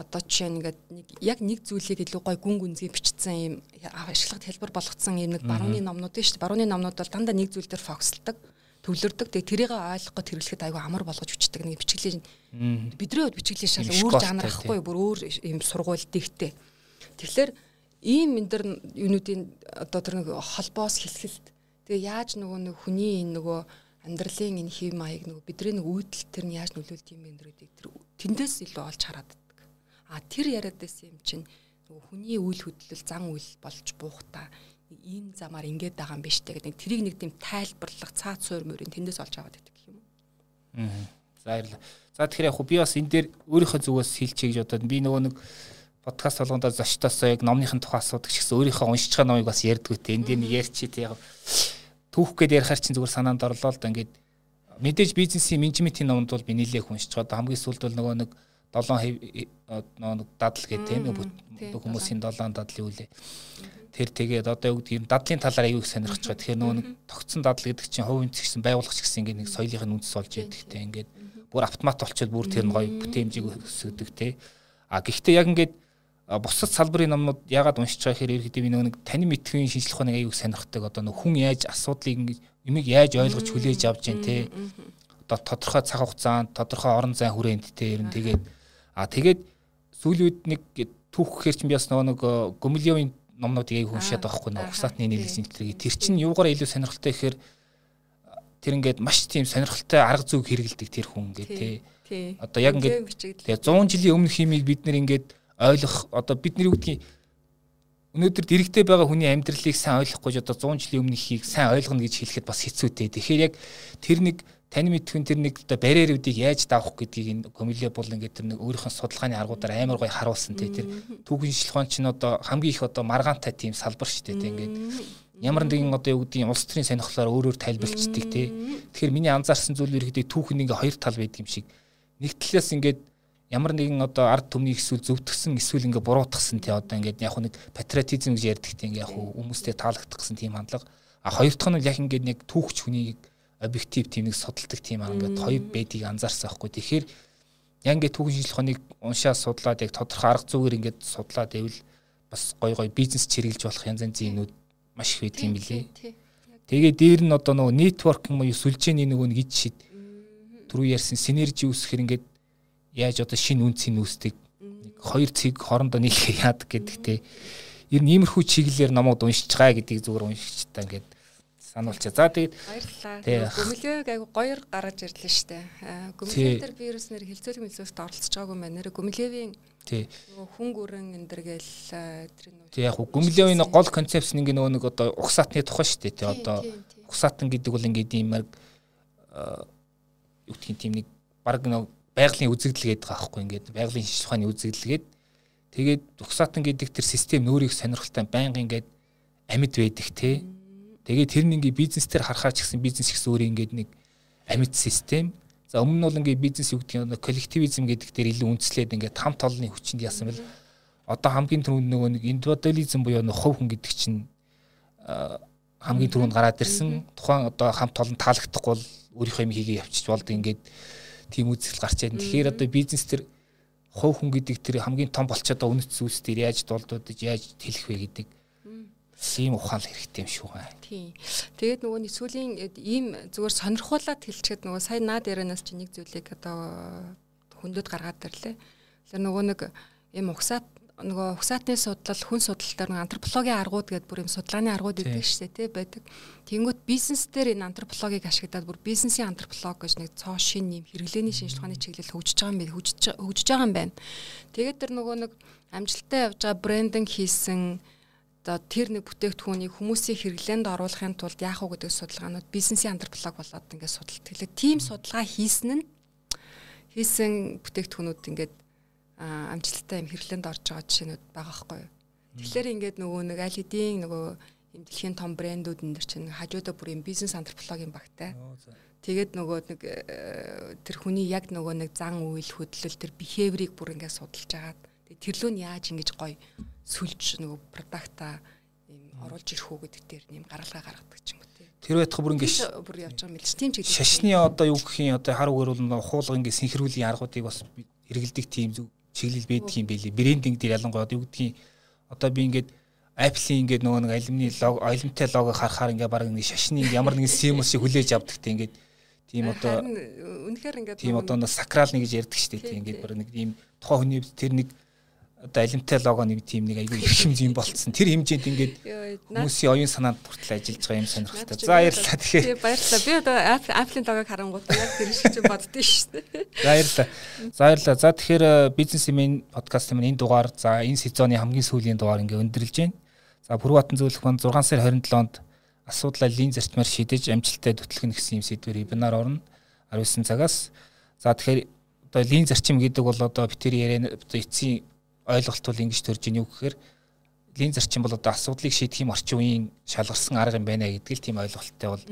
одоо жишээ нь ингээд нэг яг нэг зүйлийг илүү гой гүн гүнзгий бичсэн юм ашиглагд хэлбэр болгоцсон юм нэг барууны номнууд шүү дээ. Барууны номнууд бол дандаа нэг зүйл дээр фокуслдог, төвлөрдөг. Тэгээ тэрийг ойлгоход хэрэглэхэд айгүй амар болгож бичдэг нэг бичглийн бидний хувьд бичглийн шал өөр жанр ахгүй бүр өөр юм сургууль дэгтэй. Тэгэхээр ийм энэ дэр юунуудын одоо тэр нэг холбоос хэлхэлт тэгээ яаж нөгөө нэг хүний энэ нөгөө амьдралын энэ хэв маяг нөгөө бидний нэг үйлдэл тэр нь яаж нөлөөлт юм бэ гэдэг тэр тэндээс илүү олж хараад А тэр яриад байсан юм чинь нөгөө хүний үйл хөдлөл зан үйл болж буухта ийм замаар ингээд байгаа юм биш үү гэдэг тэрийг нэг тийм тайлбарлах цаад суур мөрийн тэндээс олж аваад байдаг гэх юм уу. Аа. За баярлалаа. За тэгэхээр яг би бас энэ дээр өөрийнхөө зүгээс хэлчихье гэж бодоод би нөгөө нэг подкаст болгондоо зочдоосоо яг номныхын тухай асуудаг ч гэсэн өөрийнхөө уншиж байгаа номыг бас ярьдгүй те. Энд дээр ярьчи те яг түүх гээд ярихаар чинь зүгээр санаанд орлоо л да ингээд мэдээж бизнесийн менежментийн номд бол би нэлээх уншиж байгаа. Хамгийн сүүлд бол нөгөө нэг 7 нэг дадал гэдэг тийм хүмүүсийн 7 дадлын үлээ. Тэр тэгээд одоо юу гэдэг юм дадлын талаар аюу их сонирхож байгаа. Тэгэхээр нөгөө нэг тогтсон дадал гэдэг чинь хувь үнцгсэн байгуулагч гэсэн ингээд нэг соёлын үндэс болж яддаг тийм ингээд бүр автомат болчиход бүр тэр нь гоё бүтээмжийг өсгдөг тийм. А гэхдээ яг ингээд бусад салбарын номнууд яагаад уншиж байгаа хэрэг ерөөхдөө би нэг таны мэдхийн шинжлэх ухааныг аюу сонирхдаг. Одоо нэг хүн яаж асуудлыг ингээд юмыг яаж ойлгож хүлээж авч जैन те? Одоо тодорхой цаг хугацаанд тодорхой орон зай хүрээнд те ер нь тэгээд. А тэгээд сүүлийн үед нэг түүх гэхэр чинь би бас нөгөө нэг э, Гомилевын номнуудыг аяг уншаад байгаа хгүй нөгөө угсаатны нийлэгчийн төлөгийг тэр чинь юугаар илүү сонирхолтой гэхээр тэр ингээд маш тийм сонирхолтой арга зүйг хэрэгэлдэг тэр хүн ингээд тий. Одоо яг ингээд тэгээ 100 жилийн өмнөх химийг бид нэр ингээд ойлгох одоо бидний үүдгийн өнөөдөр дэрэгтэй байгаа хүний амьдралыг сайн ойлгохгүй одоо 100 жилийн өмнөхийг сайн ойлгоно гэж хэлэхэд бас хэцүүтэй. Тэгэхээр яг тэр нэг тань мэдхэн тэр нэг одоо барьеруудыг яаж давах гэдгийг энэ комиле бол ингээд тэр нэг өөрийнх нь судалгааны аргуудаар амар гоё харуулсан тий тэр түүхийн шилхуун чинь одоо хамгийн их одоо маргаантай тийм салбар шүү дээ тий ингээд. Ямар нэгэн одоо юу гэдгийг улс төрийн сонирхлоор өөрөөр тайлбарлцдаг тий тэгэхээр миний анзаарсан зүйл ерөөдөө түүхэн ингээ хоёр тал байдаг юм шиг. Нэг талаас ингээд ямар нэгэн одоо ард түмний эсвэл зөвтгсөн эсвэл ингээ буруутгсан тий одоо ингээд яг нэг патриотизм гэж ярьдаг тий ингээ яг хүмүүстэй таалагдчихсан тийм хандлага а хоёр дахь нь яг ингээд нэг түүхч хүнийг объектив тийм нэг судалдаг тийм ингээд хоёр байдгийг анзаарсан байхгүй. Тэгэхээр яг ингээд түүхэн шинжилх ухааныг уншаад судлаад яг тодорхой арга зүгээр ингээд судлаад байвал бас гой гой бизнес чиргэлж болох янз янзын юмнууд маш их байдаг юм билээ. Тэгээ дээр нь одоо нөгөө network юм уу сүлжээний нөгөө нэг ид шид түрүү ярьсан синержи үүсгэхэр ингээд яаж одоо шинэ үнцийг үүсдэг нэг хоёр цэг хоорондоо нийлхээ яадаг гэдэг те ер нь иймэрхүү чиглэлээр номууд уншиж байгаа гэдгийг зүгээр уншиж та ингээд сануулчаа. За тэгээд баярлалаа. Гүмэлгээг айгу гоёор гаргаж ирлээ штэ. Гүмэлгээр вирус нэр хилцүүлэг мэлзүүлэлт оролцож байгаагүй мэн нэр гүмэлгэвийн Тий. Хүн гүрэн энэ төр гээл тэр нөө. Тий яг гүмлэвийн гол концепц нь ингээ нөгөө нэг одоо ухсаатны тухай шүү дээ. Тий одоо ухсаатан гэдэг бол ингээ ийм яг юу гэх юм тийм нэг баг нэг байгалийн үзэгдэл гэдэг байгаа байхгүй ингээд байгалийн шиш ухааны үзэгдэлгээд тэгээд ухсаатан гэдэг тэр систем нөөрийг сонирхолтой байнга ингээд амьд байдаг тий. Тэгээд тэр нь ингээ бизнес төр харахаар ч гэсэн бизнес ихс өөрөө ингээд нэг амьд систем. За өмнө нь бол ингээ бизнес юу гэдэг нь коллективизм гэдэг дээр илүү үндэслээд ингээ хамт олонны хүчинд яасан бэл одоо хамгийн түрүүнд нөгөө нэг индивидуализм буюу нөгөө хувь хүн гэдэг чинь хамгийн түрүүнд гараад ирсэн. Тухайн одоо хамт олон таалагдахгүй бол өөрийнхөө юм хийгээ явчих болдог ингээд тийм үзэл гарч байна. Тэгэхээр одоо бизнес төр хувь хүн гэдэг тэр хамгийн том болчиход байгаа үнэт зүйлс дээр яаж дулдуудаж яаж хэлэх вэ гэдэг ийм ухаал хэрэгтэй юм шүү гай. Тийм. Тэгээд нөгөө нэг сүүлийн ийм зүгээр сонирхуулаад хэлчихэд нөгөө сая наад ярианаас чи нэг зүйлийг одоо хөндөд гаргаад ирлээ. Тэгэхээр нөгөө нэг ийм ухсаат нөгөө ухсаатны судлал хүн судлалтаар нэг антропологийн аргууд гэдэг бүр юм судалгааны аргууд гэдэг шүү дээ тий байдаг. Тэнгүүт бизнес дээр энэ антропологийг ашиглаад бүр бизнесийн антрополог гэж нэг цоо шин юм хэрэглээний шинжилгээний чиглэл хөгжиж байгаа юм байна. хөгжиж байгаа юм байна. Тэгээд тэр нөгөө нэг амжилттай явж байгаа брендинг хийсэн одоо тэр нэг бүтээгдэхүүнийг хүмүүсийн хэрэглээнд оруулахын тулд яах вэ гэдэг судалгаанууд бизнесийн антрополог болоод ингээд судалт. Тэгэхээр тийм судалгаа хийсэн нь хийсэн бүтээгдэхүүнүүд ингээд амжилттай юм хэрэглээнд орж байгаа жишээнүүд байгаа хгүй юу. Тэгэхээр ингээд нөгөө нэг аль хэдийн нөгөө юм дэлхийн том брэндүүд энэ чинь хажуудаа бүр юм бизнес антропологийн багтай. Тэгээд нөгөө нэг э, тэр хүний яг нөгөө нэг зан үйл хөдлөл тэр behavior-ыг бүр ингээд судалж агаад тэр лөө нь яаж ингэж гоё сүлж нөгөө продакта ийм оруулж ирэх үү гэдэг дээр нэм гаргалгаа гаргадаг ч юм уу тий. Тэр байтах бүр ингэж бүр явж байгаа ч тийм ч гэдэг. Шашны одоо юу гэх юм одоо хар үгээр бол хуулга ингэ синхруулын аргуудыг бас хэрэгэлдэг тийм зүг чиглэл байдаг юм байлээ. Брендинг дээр ялангуяа юу гэдгийг одоо би ингээд Apple-ийн ингээд нөгөө нэг алюмины лого, алюминтай лого харахаар ингээд баг нэг шашны ямар нэгэн символ шиг хүлээж авдаг тийм ингээд тийм одоо үнэхээр ингээд тийм одоо сакрал нэг гэж ярьдаг дээ тийм ингээд баг нэг тийм тухайн хүний тэр нэг одоо алимтай лого нэг тийм нэг айгүй их юм зүйн болцсон. Тэр хэмжээнд ингээд хүмүүсийн оюун санаанд хүртэл ажиллаж байгаа юм сонирхолтой. За баярлалаа. Тэгэхээр баярлалаа. Би одоо Apple-ийн логог харангуут яг тэр шиг чинь боддөө шүү дээ. Баярлалаа. За баярлалаа. За тэгэхээр бизнесмен подкаст юм энэ дугаар за энэ сезоны хамгийн сүүлийн дугаар ингээд өндөрлж байна. За Пүрбатан зөвлөх банд 6 сарын 27-нд асуудлаа лин зарчмаар шийдэж амжилттай төтлөх гэсэн юм сэдвэр вебинар орно 19 цагаас. За тэгэхээр одоо лин зарчим гэдэг бол одоо битэр яриа одоо эцсийн ойлголт бол ингэж төрж ийн юу гэхээр лин зарчим бол одоо асуудлыг шийдэх юм орчин үеийн шалгарсан арга юм байна гэдэг л тийм ойлголттой бол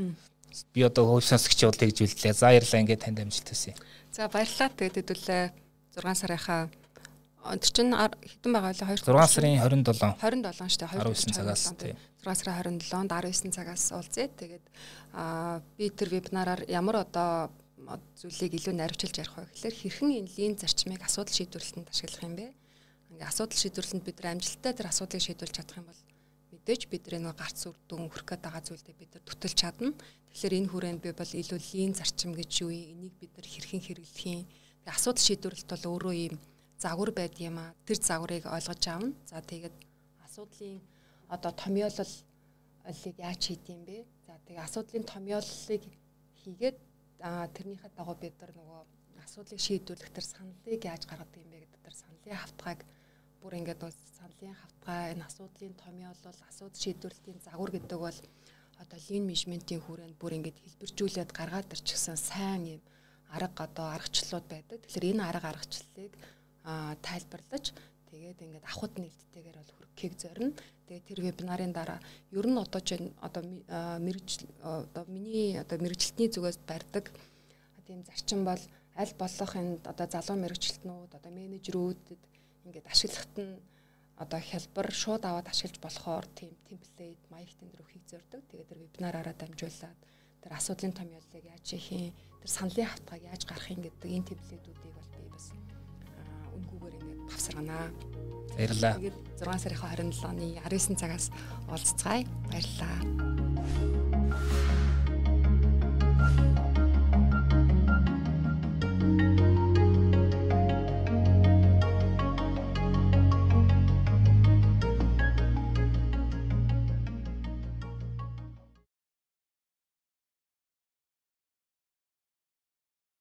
би одоо хөвс сонсогч бол тэгж үлдлээ. За баярлалаа ингээд танд амжилт хүсье. За баярлалаа. Тэгээд хэдүүлээ 6 сарынхаа тэр чинь хэдэн байгаа вэ? 2 6 сарын 27. 27 шүү дээ. 19 цагаас тий. 6 сарын 27-нд 19 цагаас уулзъя. Тэгээд аа би тэр вебинараар ямар одоо зүйлийг илүү наривчилж ярих вэ гэхээр хэрхэн энэ лин зарчмыг асуудал шийдвэрлэлтэнд ашиглах юм бэ? Асуудал шийдвэрлэлд бид нар амжилттай тэр асуудлыг шийдвэрлэж чадах юм бол мэдээж бид нэг гарц үр дүн хүрх гээд байгаа зүйлдээ бид нар төтөлж чадна. Тэгэхээр энэ хүрээнд би бол илүү лин зарчим гэж юу юм энийг бид нар хэрхэн хэрэглэх юм. Тэгээ асуудал шийдвэрлэлт бол өөрөө ийм загвар байд юм а. Тэр загварыг ойлгож аавна. За тэгээд асуудлын одоо томьёолол олыг яаж хийдэм бэ? За тэгээ асуудлын томьёоллыг хийгээд тэрнийхээ дагуу бид нар нөгөө асуудлыг шийдвэрлэх тэр саналыг яаж гаргадаг юм бэ гэдэг тэр саналын хавтгааг бүр ингээд саналын хавтгай энэ асуудлын томьёолол асуудал шийдвэрлэлийн загвар гэдэг бол одоо лин менежментийн хүрээнд бүр ингээд хэлбэржүүлээд гаргаад ирчихсэн сайн юм арга одоо аргачлалууд байдаг. Тэгэхээр энэ арга аргачлалыг тайлбарлаж тэгээд ингээд авахд нээлттэйгээр бол хүрхийг зорино. Тэгээд тэр вебинарын дараа ер нь одоо ч одоо мэрэгжил одоо миний одоо мэрэгжилтний зүгээс барьдаг тийм зарчим бол аль болох энэ одоо залуу мэрэгчлэтнүүд одоо менежерүүдэд ингээд ашиглахад нь одоо хялбар шууд аваад ашиглаж болохоор тийм темплейт маяг тендер өхийг зорддог. Тэгээд тэр вебинараараа дамжуулаад тэр асуудлын том ёллыг яаж хийх юм, тэр саналын хавтгааг яаж гарах юм гэдэг энэ темплейтүүдийг бол би бас үнгүүгээр ингээд давсарганаа. Баярлалаа. Тэгээд 6 сарын 27 оны 19 цагаас уулзцаая. Баярлалаа.